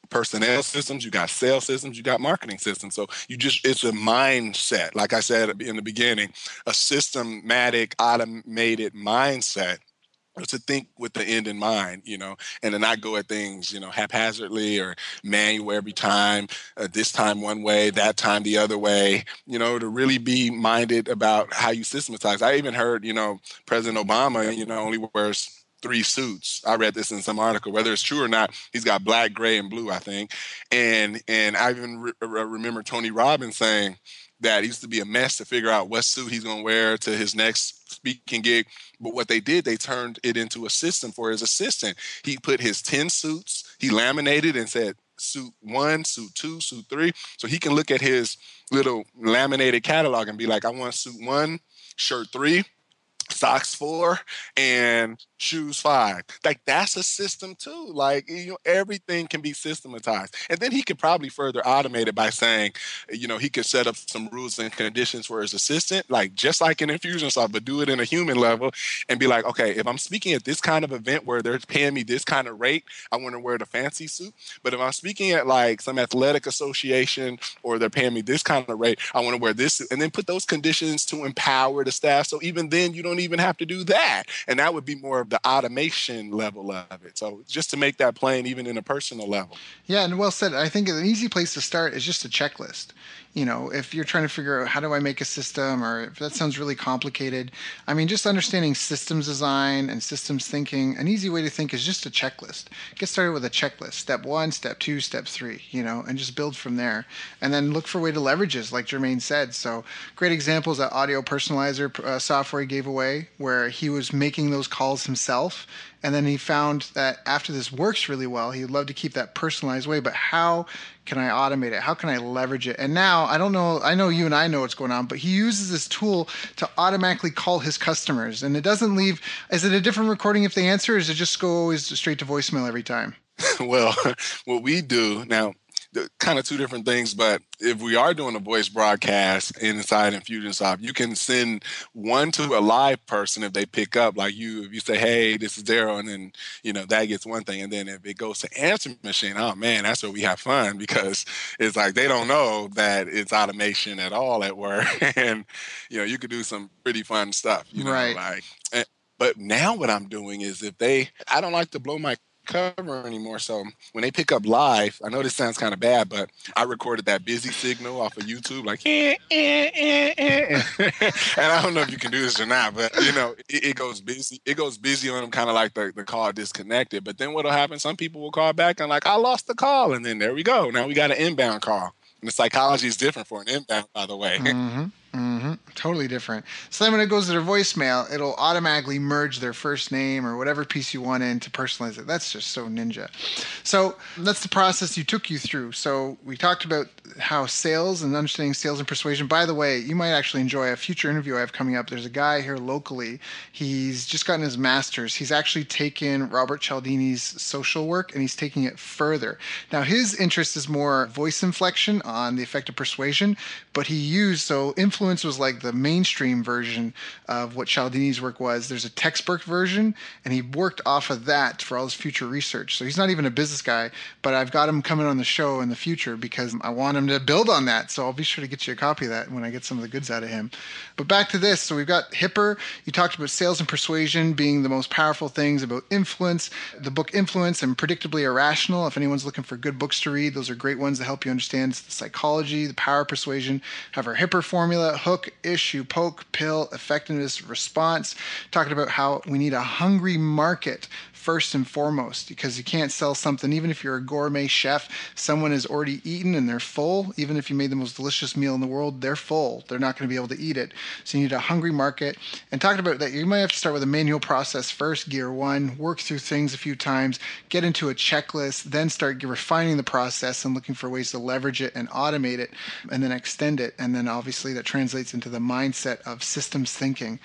personnel systems, you got sales systems, you got marketing systems. So you just it's a mindset. Like I said in the beginning, a systematic, automated mindset to think with the end in mind, you know, and to not go at things, you know, haphazardly or manual every time, uh, this time one way, that time the other way, you know, to really be minded about how you systematize. I even heard, you know, President Obama, you know, only wears three suits. I read this in some article. Whether it's true or not, he's got black, gray, and blue, I think. And and I even re- remember Tony Robbins saying that it used to be a mess to figure out what suit he's going to wear to his next speaking gig. But what they did, they turned it into a system for his assistant. He put his 10 suits, he laminated and said, suit one, suit two, suit three. So he can look at his little laminated catalog and be like, I want suit one, shirt three, socks four and shoes five. Like that's a system too like you know everything can be systematized. And then he could probably further automate it by saying you know he could set up some rules and conditions for his assistant like just like in infusionsoft but do it in a human level and be like okay if i'm speaking at this kind of event where they're paying me this kind of rate i want to wear the fancy suit but if i'm speaking at like some athletic association or they're paying me this kind of rate i want to wear this suit and then put those conditions to empower the staff. So even then you don't don't even have to do that. And that would be more of the automation level of it. So just to make that plain, even in a personal level.
Yeah, and well said. I think an easy place to start is just a checklist you know, if you're trying to figure out how do I make a system or if that sounds really complicated, I mean, just understanding systems design and systems thinking, an easy way to think is just a checklist. Get started with a checklist step one, step two, step three, you know, and just build from there. And then look for way to leverages, like Jermaine said. So, great examples that audio personalizer uh, software gave away, where he was making those calls himself and then he found that after this works really well, he'd love to keep that personalized way. But how can I automate it? How can I leverage it? And now I don't know. I know you and I know what's going on, but he uses this tool to automatically call his customers, and it doesn't leave. Is it a different recording if they answer? Or does it just go always straight to voicemail every time?
well, what we do now, kind of two different things. But if we are doing a voice broadcast inside Infusionsoft, you can send one to a live person if they pick up. Like you, if you say, "Hey, this is Daryl," and then you know that gets one thing, and then if it goes to answer machine, oh man, that's where we have fun because it's like they don't know that it's automation at all at work, and you know you could do some pretty fun stuff. You know,
right.
like. Eh, but now what I'm doing is if they, I don't like to blow my cover anymore. So when they pick up live, I know this sounds kind of bad, but I recorded that busy signal off of YouTube, like, eh, eh, eh, eh. and I don't know if you can do this or not, but you know, it, it goes busy. It goes busy on them, kind of like the, the call disconnected. But then what'll happen? Some people will call back and like, I lost the call, and then there we go. Now we got an inbound call. And the psychology is different for an inbound, by the way.
Mm-hmm. Mm-hmm. Totally different. So then when it goes to their voicemail, it'll automatically merge their first name or whatever piece you want in to personalize it. That's just so ninja. So that's the process you took you through. So we talked about how sales and understanding sales and persuasion. By the way, you might actually enjoy a future interview I have coming up. There's a guy here locally. He's just gotten his master's. He's actually taken Robert Cialdini's social work and he's taking it further. Now his interest is more voice inflection on the effect of persuasion, but he used so influence Influence was like the mainstream version of what Cialdini's work was. There's a textbook version, and he worked off of that for all his future research. So he's not even a business guy, but I've got him coming on the show in the future because I want him to build on that. So I'll be sure to get you a copy of that when I get some of the goods out of him. But back to this. So we've got Hipper. You talked about sales and persuasion being the most powerful things about influence. The book Influence and Predictably Irrational. If anyone's looking for good books to read, those are great ones to help you understand the psychology, the power of persuasion. Have our Hipper formula hook, issue, poke, pill, effectiveness, response, talking about how we need a hungry market first and foremost because you can't sell something even if you're a gourmet chef someone has already eaten and they're full even if you made the most delicious meal in the world they're full. They're not going to be able to eat it. So you need a hungry market. And talking about that you might have to start with a manual process first gear one work through things a few times get into a checklist then start refining the process and looking for ways to leverage it and automate it and then extend it. And then obviously that translates into the mindset of systems thinking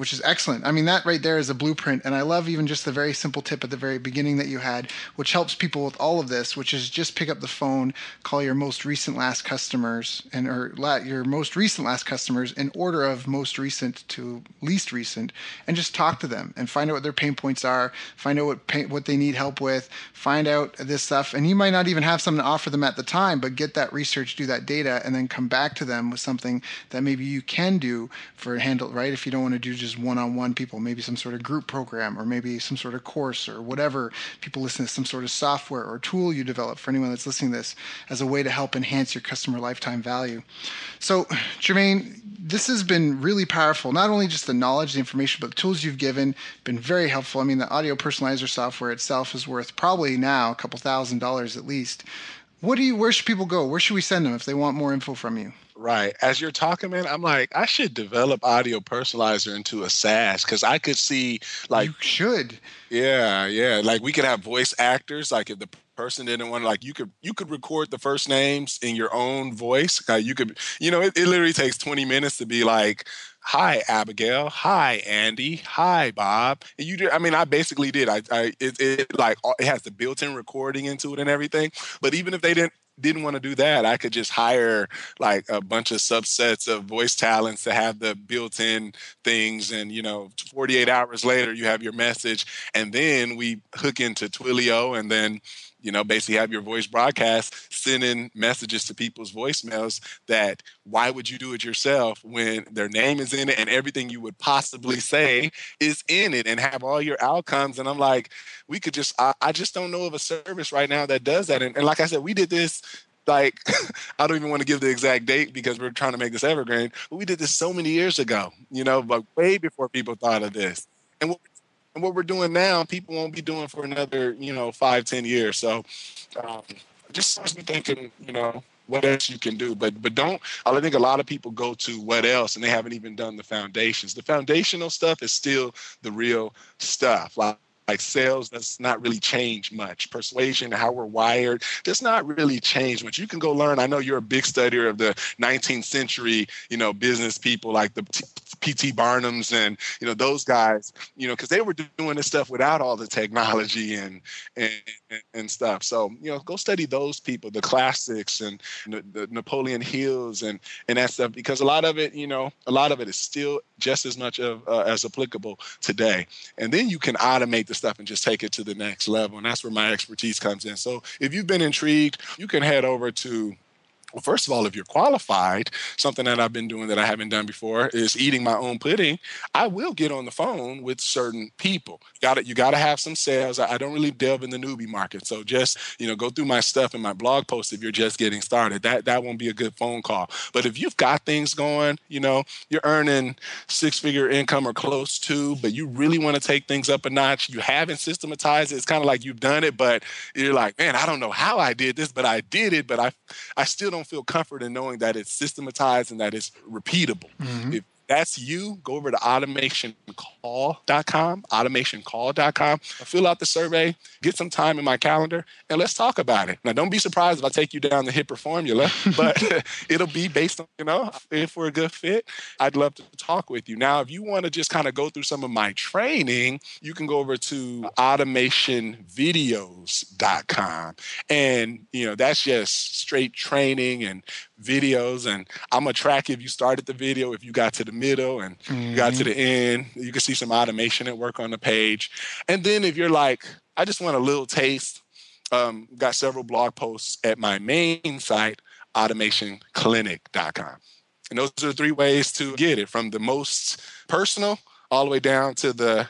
which is excellent. I mean, that right there is a blueprint. And I love even just the very simple tip at the very beginning that you had, which helps people with all of this, which is just pick up the phone, call your most recent last customers, and or your most recent last customers in order of most recent to least recent, and just talk to them and find out what their pain points are, find out what pain, what they need help with, find out this stuff. And you might not even have something to offer them at the time, but get that research, do that data, and then come back to them with something that maybe you can do for handle right if you don't want to do just just one-on-one people, maybe some sort of group program or maybe some sort of course or whatever. People listen to some sort of software or tool you develop for anyone that's listening to this as a way to help enhance your customer lifetime value. So, Jermaine, this has been really powerful. Not only just the knowledge, the information, but the tools you've given been very helpful. I mean, the audio personalizer software itself is worth probably now a couple thousand dollars at least. What do you? Where should people go? Where should we send them if they want more info from you?
Right. As you're talking, man, I'm like, I should develop audio personalizer into a SaaS because I could see like
you should.
Yeah, yeah. Like we could have voice actors. Like if the person didn't want to, like you could you could record the first names in your own voice. Uh, you could, you know, it, it literally takes 20 minutes to be like, hi abigail hi andy hi bob and you did i mean i basically did i, I it, it like it has the built-in recording into it and everything but even if they didn't didn't want to do that, I could just hire like a bunch of subsets of voice talents to have the built-in things, and you know, 48 hours later, you have your message, and then we hook into Twilio, and then you know, basically have your voice broadcast sending messages to people's voicemails that why would you do it yourself when their name is in it and everything you would possibly say is in it and have all your outcomes. And I'm like, we could just, I, I just don't know of a service right now that does that. And, and like I said, we did this like I don't even want to give the exact date because we're trying to make this evergreen. But we did this so many years ago, you know, but way before people thought of this. And what and what we're doing now, people won't be doing for another, you know, five, ten years. So, um, just starts me thinking, you know, what else you can do. But but don't. I think a lot of people go to what else, and they haven't even done the foundations. The foundational stuff is still the real stuff. Like like sales does not really change much. Persuasion, how we're wired, does not really change much. You can go learn. I know you're a big studier of the 19th century, you know, business people like the P.T. Barnums and you know those guys, you know, because they were doing this stuff without all the technology and, and and stuff. So you know, go study those people, the classics and the Napoleon Hills and and that stuff, because a lot of it, you know, a lot of it is still just as much of uh, as applicable today. And then you can automate the stuff and just take it to the next level. And that's where my expertise comes in. So if you've been intrigued, you can head over to well, first of all, if you're qualified, something that I've been doing that I haven't done before is eating my own pudding. I will get on the phone with certain people. Got it. You got to have some sales. I, don't really delve in the newbie market, so just you know, go through my stuff in my blog post if you're just getting started. That that won't be a good phone call. But if you've got things going, you know, you're earning six figure income or close to, but you really want to take things up a notch. You haven't systematized it. It's kind of like you've done it, but you're like, man, I don't know how I did this, but I did it. But I I still don't don't feel comfort in knowing that it's systematized and that it's repeatable. Mm-hmm. If that's you, go over to automationcall.com, automationcall.com, fill out the survey, get some time in my calendar, and let's talk about it. Now, don't be surprised if I take you down the Hipper formula, but it'll be based on, you know, if we're a good fit, I'd love to talk with you. Now, if you want to just kind of go through some of my training, you can go over to automationvideos.com. And, you know, that's just straight training and videos and I'm gonna track if you started the video, if you got to the middle and mm-hmm. got to mm-hmm. the end. You can see some automation at work on the page. And then if you're like, I just want a little taste, um, got several blog posts at my main site, automationclinic.com. And those are the three ways to get it from the most personal all the way down to the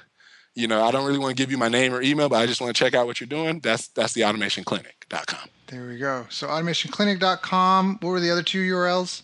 you know, I don't really want to give you my name or email, but I just want to check out what you're doing. That's that's the automationclinic.com.
There we go. So automationclinic.com. What were the other two URLs?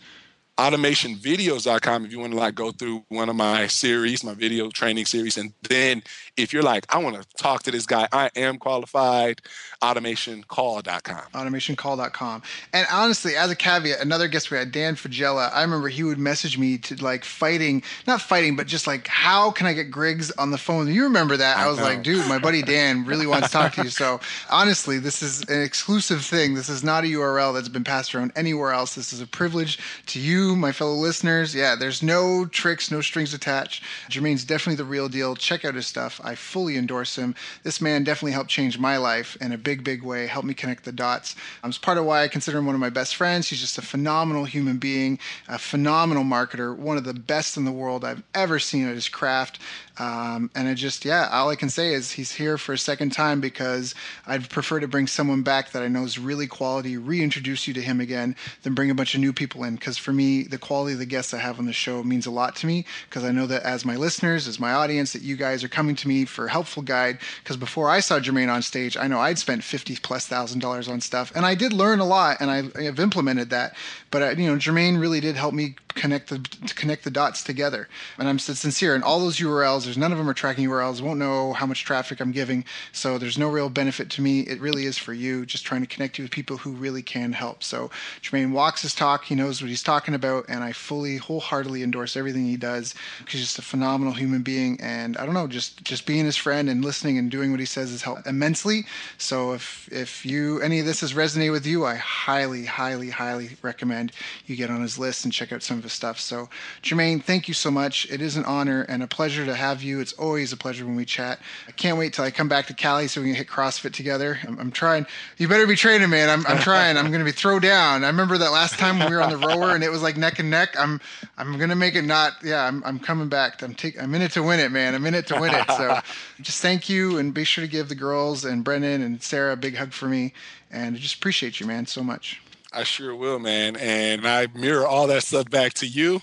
automationvideos.com if you want to like go through one of my series, my video training series. And then if you're like, I want to talk to this guy, I am qualified, automationcall.com.
Automationcall.com. And honestly, as a caveat, another guest we had, Dan Faggella, I remember he would message me to like fighting, not fighting, but just like, how can I get Griggs on the phone? You remember that? I, I was know. like, dude, my buddy Dan really wants to talk to you. So honestly, this is an exclusive thing. This is not a URL that's been passed around anywhere else. This is a privilege to you my fellow listeners. Yeah, there's no tricks, no strings attached. Jermaine's definitely the real deal. Check out his stuff. I fully endorse him. This man definitely helped change my life in a big, big way, helped me connect the dots. Um, it's part of why I consider him one of my best friends. He's just a phenomenal human being, a phenomenal marketer, one of the best in the world I've ever seen at his craft. Um, and I just, yeah, all I can say is he's here for a second time because I'd prefer to bring someone back that I know is really quality, reintroduce you to him again, than bring a bunch of new people in. Because for me, the quality of the guests I have on the show means a lot to me because I know that as my listeners, as my audience, that you guys are coming to me for a helpful guide. Because before I saw Jermaine on stage, I know I'd spent 50 plus thousand dollars on stuff and I did learn a lot and I, have implemented that. But, I, uh, you know, Jermaine really did help me connect the connect the dots together. And I'm sincere. And all those URLs, there's none of them are tracking URLs. Won't know how much traffic I'm giving, so there's no real benefit to me. It really is for you, just trying to connect you with people who really can help. So Jermaine walks his talk. He knows what he's talking about, and I fully, wholeheartedly endorse everything he does. He's just a phenomenal human being, and I don't know, just just being his friend and listening and doing what he says has helped immensely. So if if you any of this has resonated with you, I highly, highly, highly recommend you get on his list and check out some of his stuff. So, Jermaine, thank you so much. It is an honor and a pleasure to have you. It's always a pleasure when we chat. I can't wait till I come back to Cali so we can hit CrossFit together. I'm, I'm trying. You better be training, man. I'm, I'm trying. I'm going to be throw down. I remember that last time we were on the rower and it was like neck and neck. I'm I'm going to make it not. Yeah, I'm, I'm coming back. I'm take. I'm in it to win it, man. I'm in it to win it. So, just thank you and be sure to give the girls and Brendan and Sarah a big hug for me. And I just appreciate you, man, so much.
I sure will, man. And I mirror all that stuff back to you.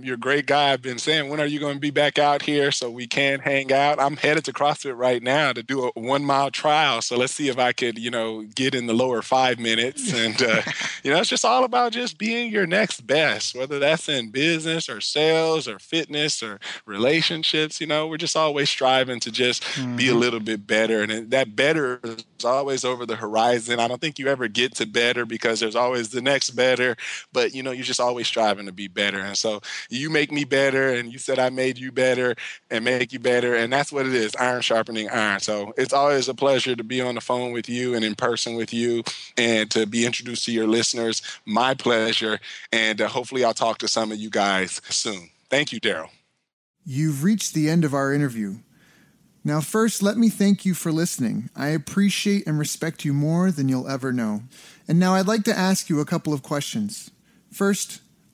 You're a great guy. I've been saying, when are you going to be back out here so we can hang out? I'm headed to CrossFit right now to do a one mile trial. So let's see if I could, you know, get in the lower five minutes. And, uh, you know, it's just all about just being your next best, whether that's in business or sales or fitness or relationships. You know, we're just always striving to just mm-hmm. be a mm-hmm. little bit better. And that better is always over the horizon. I don't think you ever get to better because there's always the next better, but, you know, you're just always striving to be better. And so, you make me better and you said I made you better and make you better. And that's what it is iron sharpening iron. So it's always a pleasure to be on the phone with you and in person with you and to be introduced to your listeners. My pleasure. And uh, hopefully I'll talk to some of you guys soon. Thank you, Daryl.
You've reached the end of our interview. Now, first, let me thank you for listening. I appreciate and respect you more than you'll ever know. And now I'd like to ask you a couple of questions. First,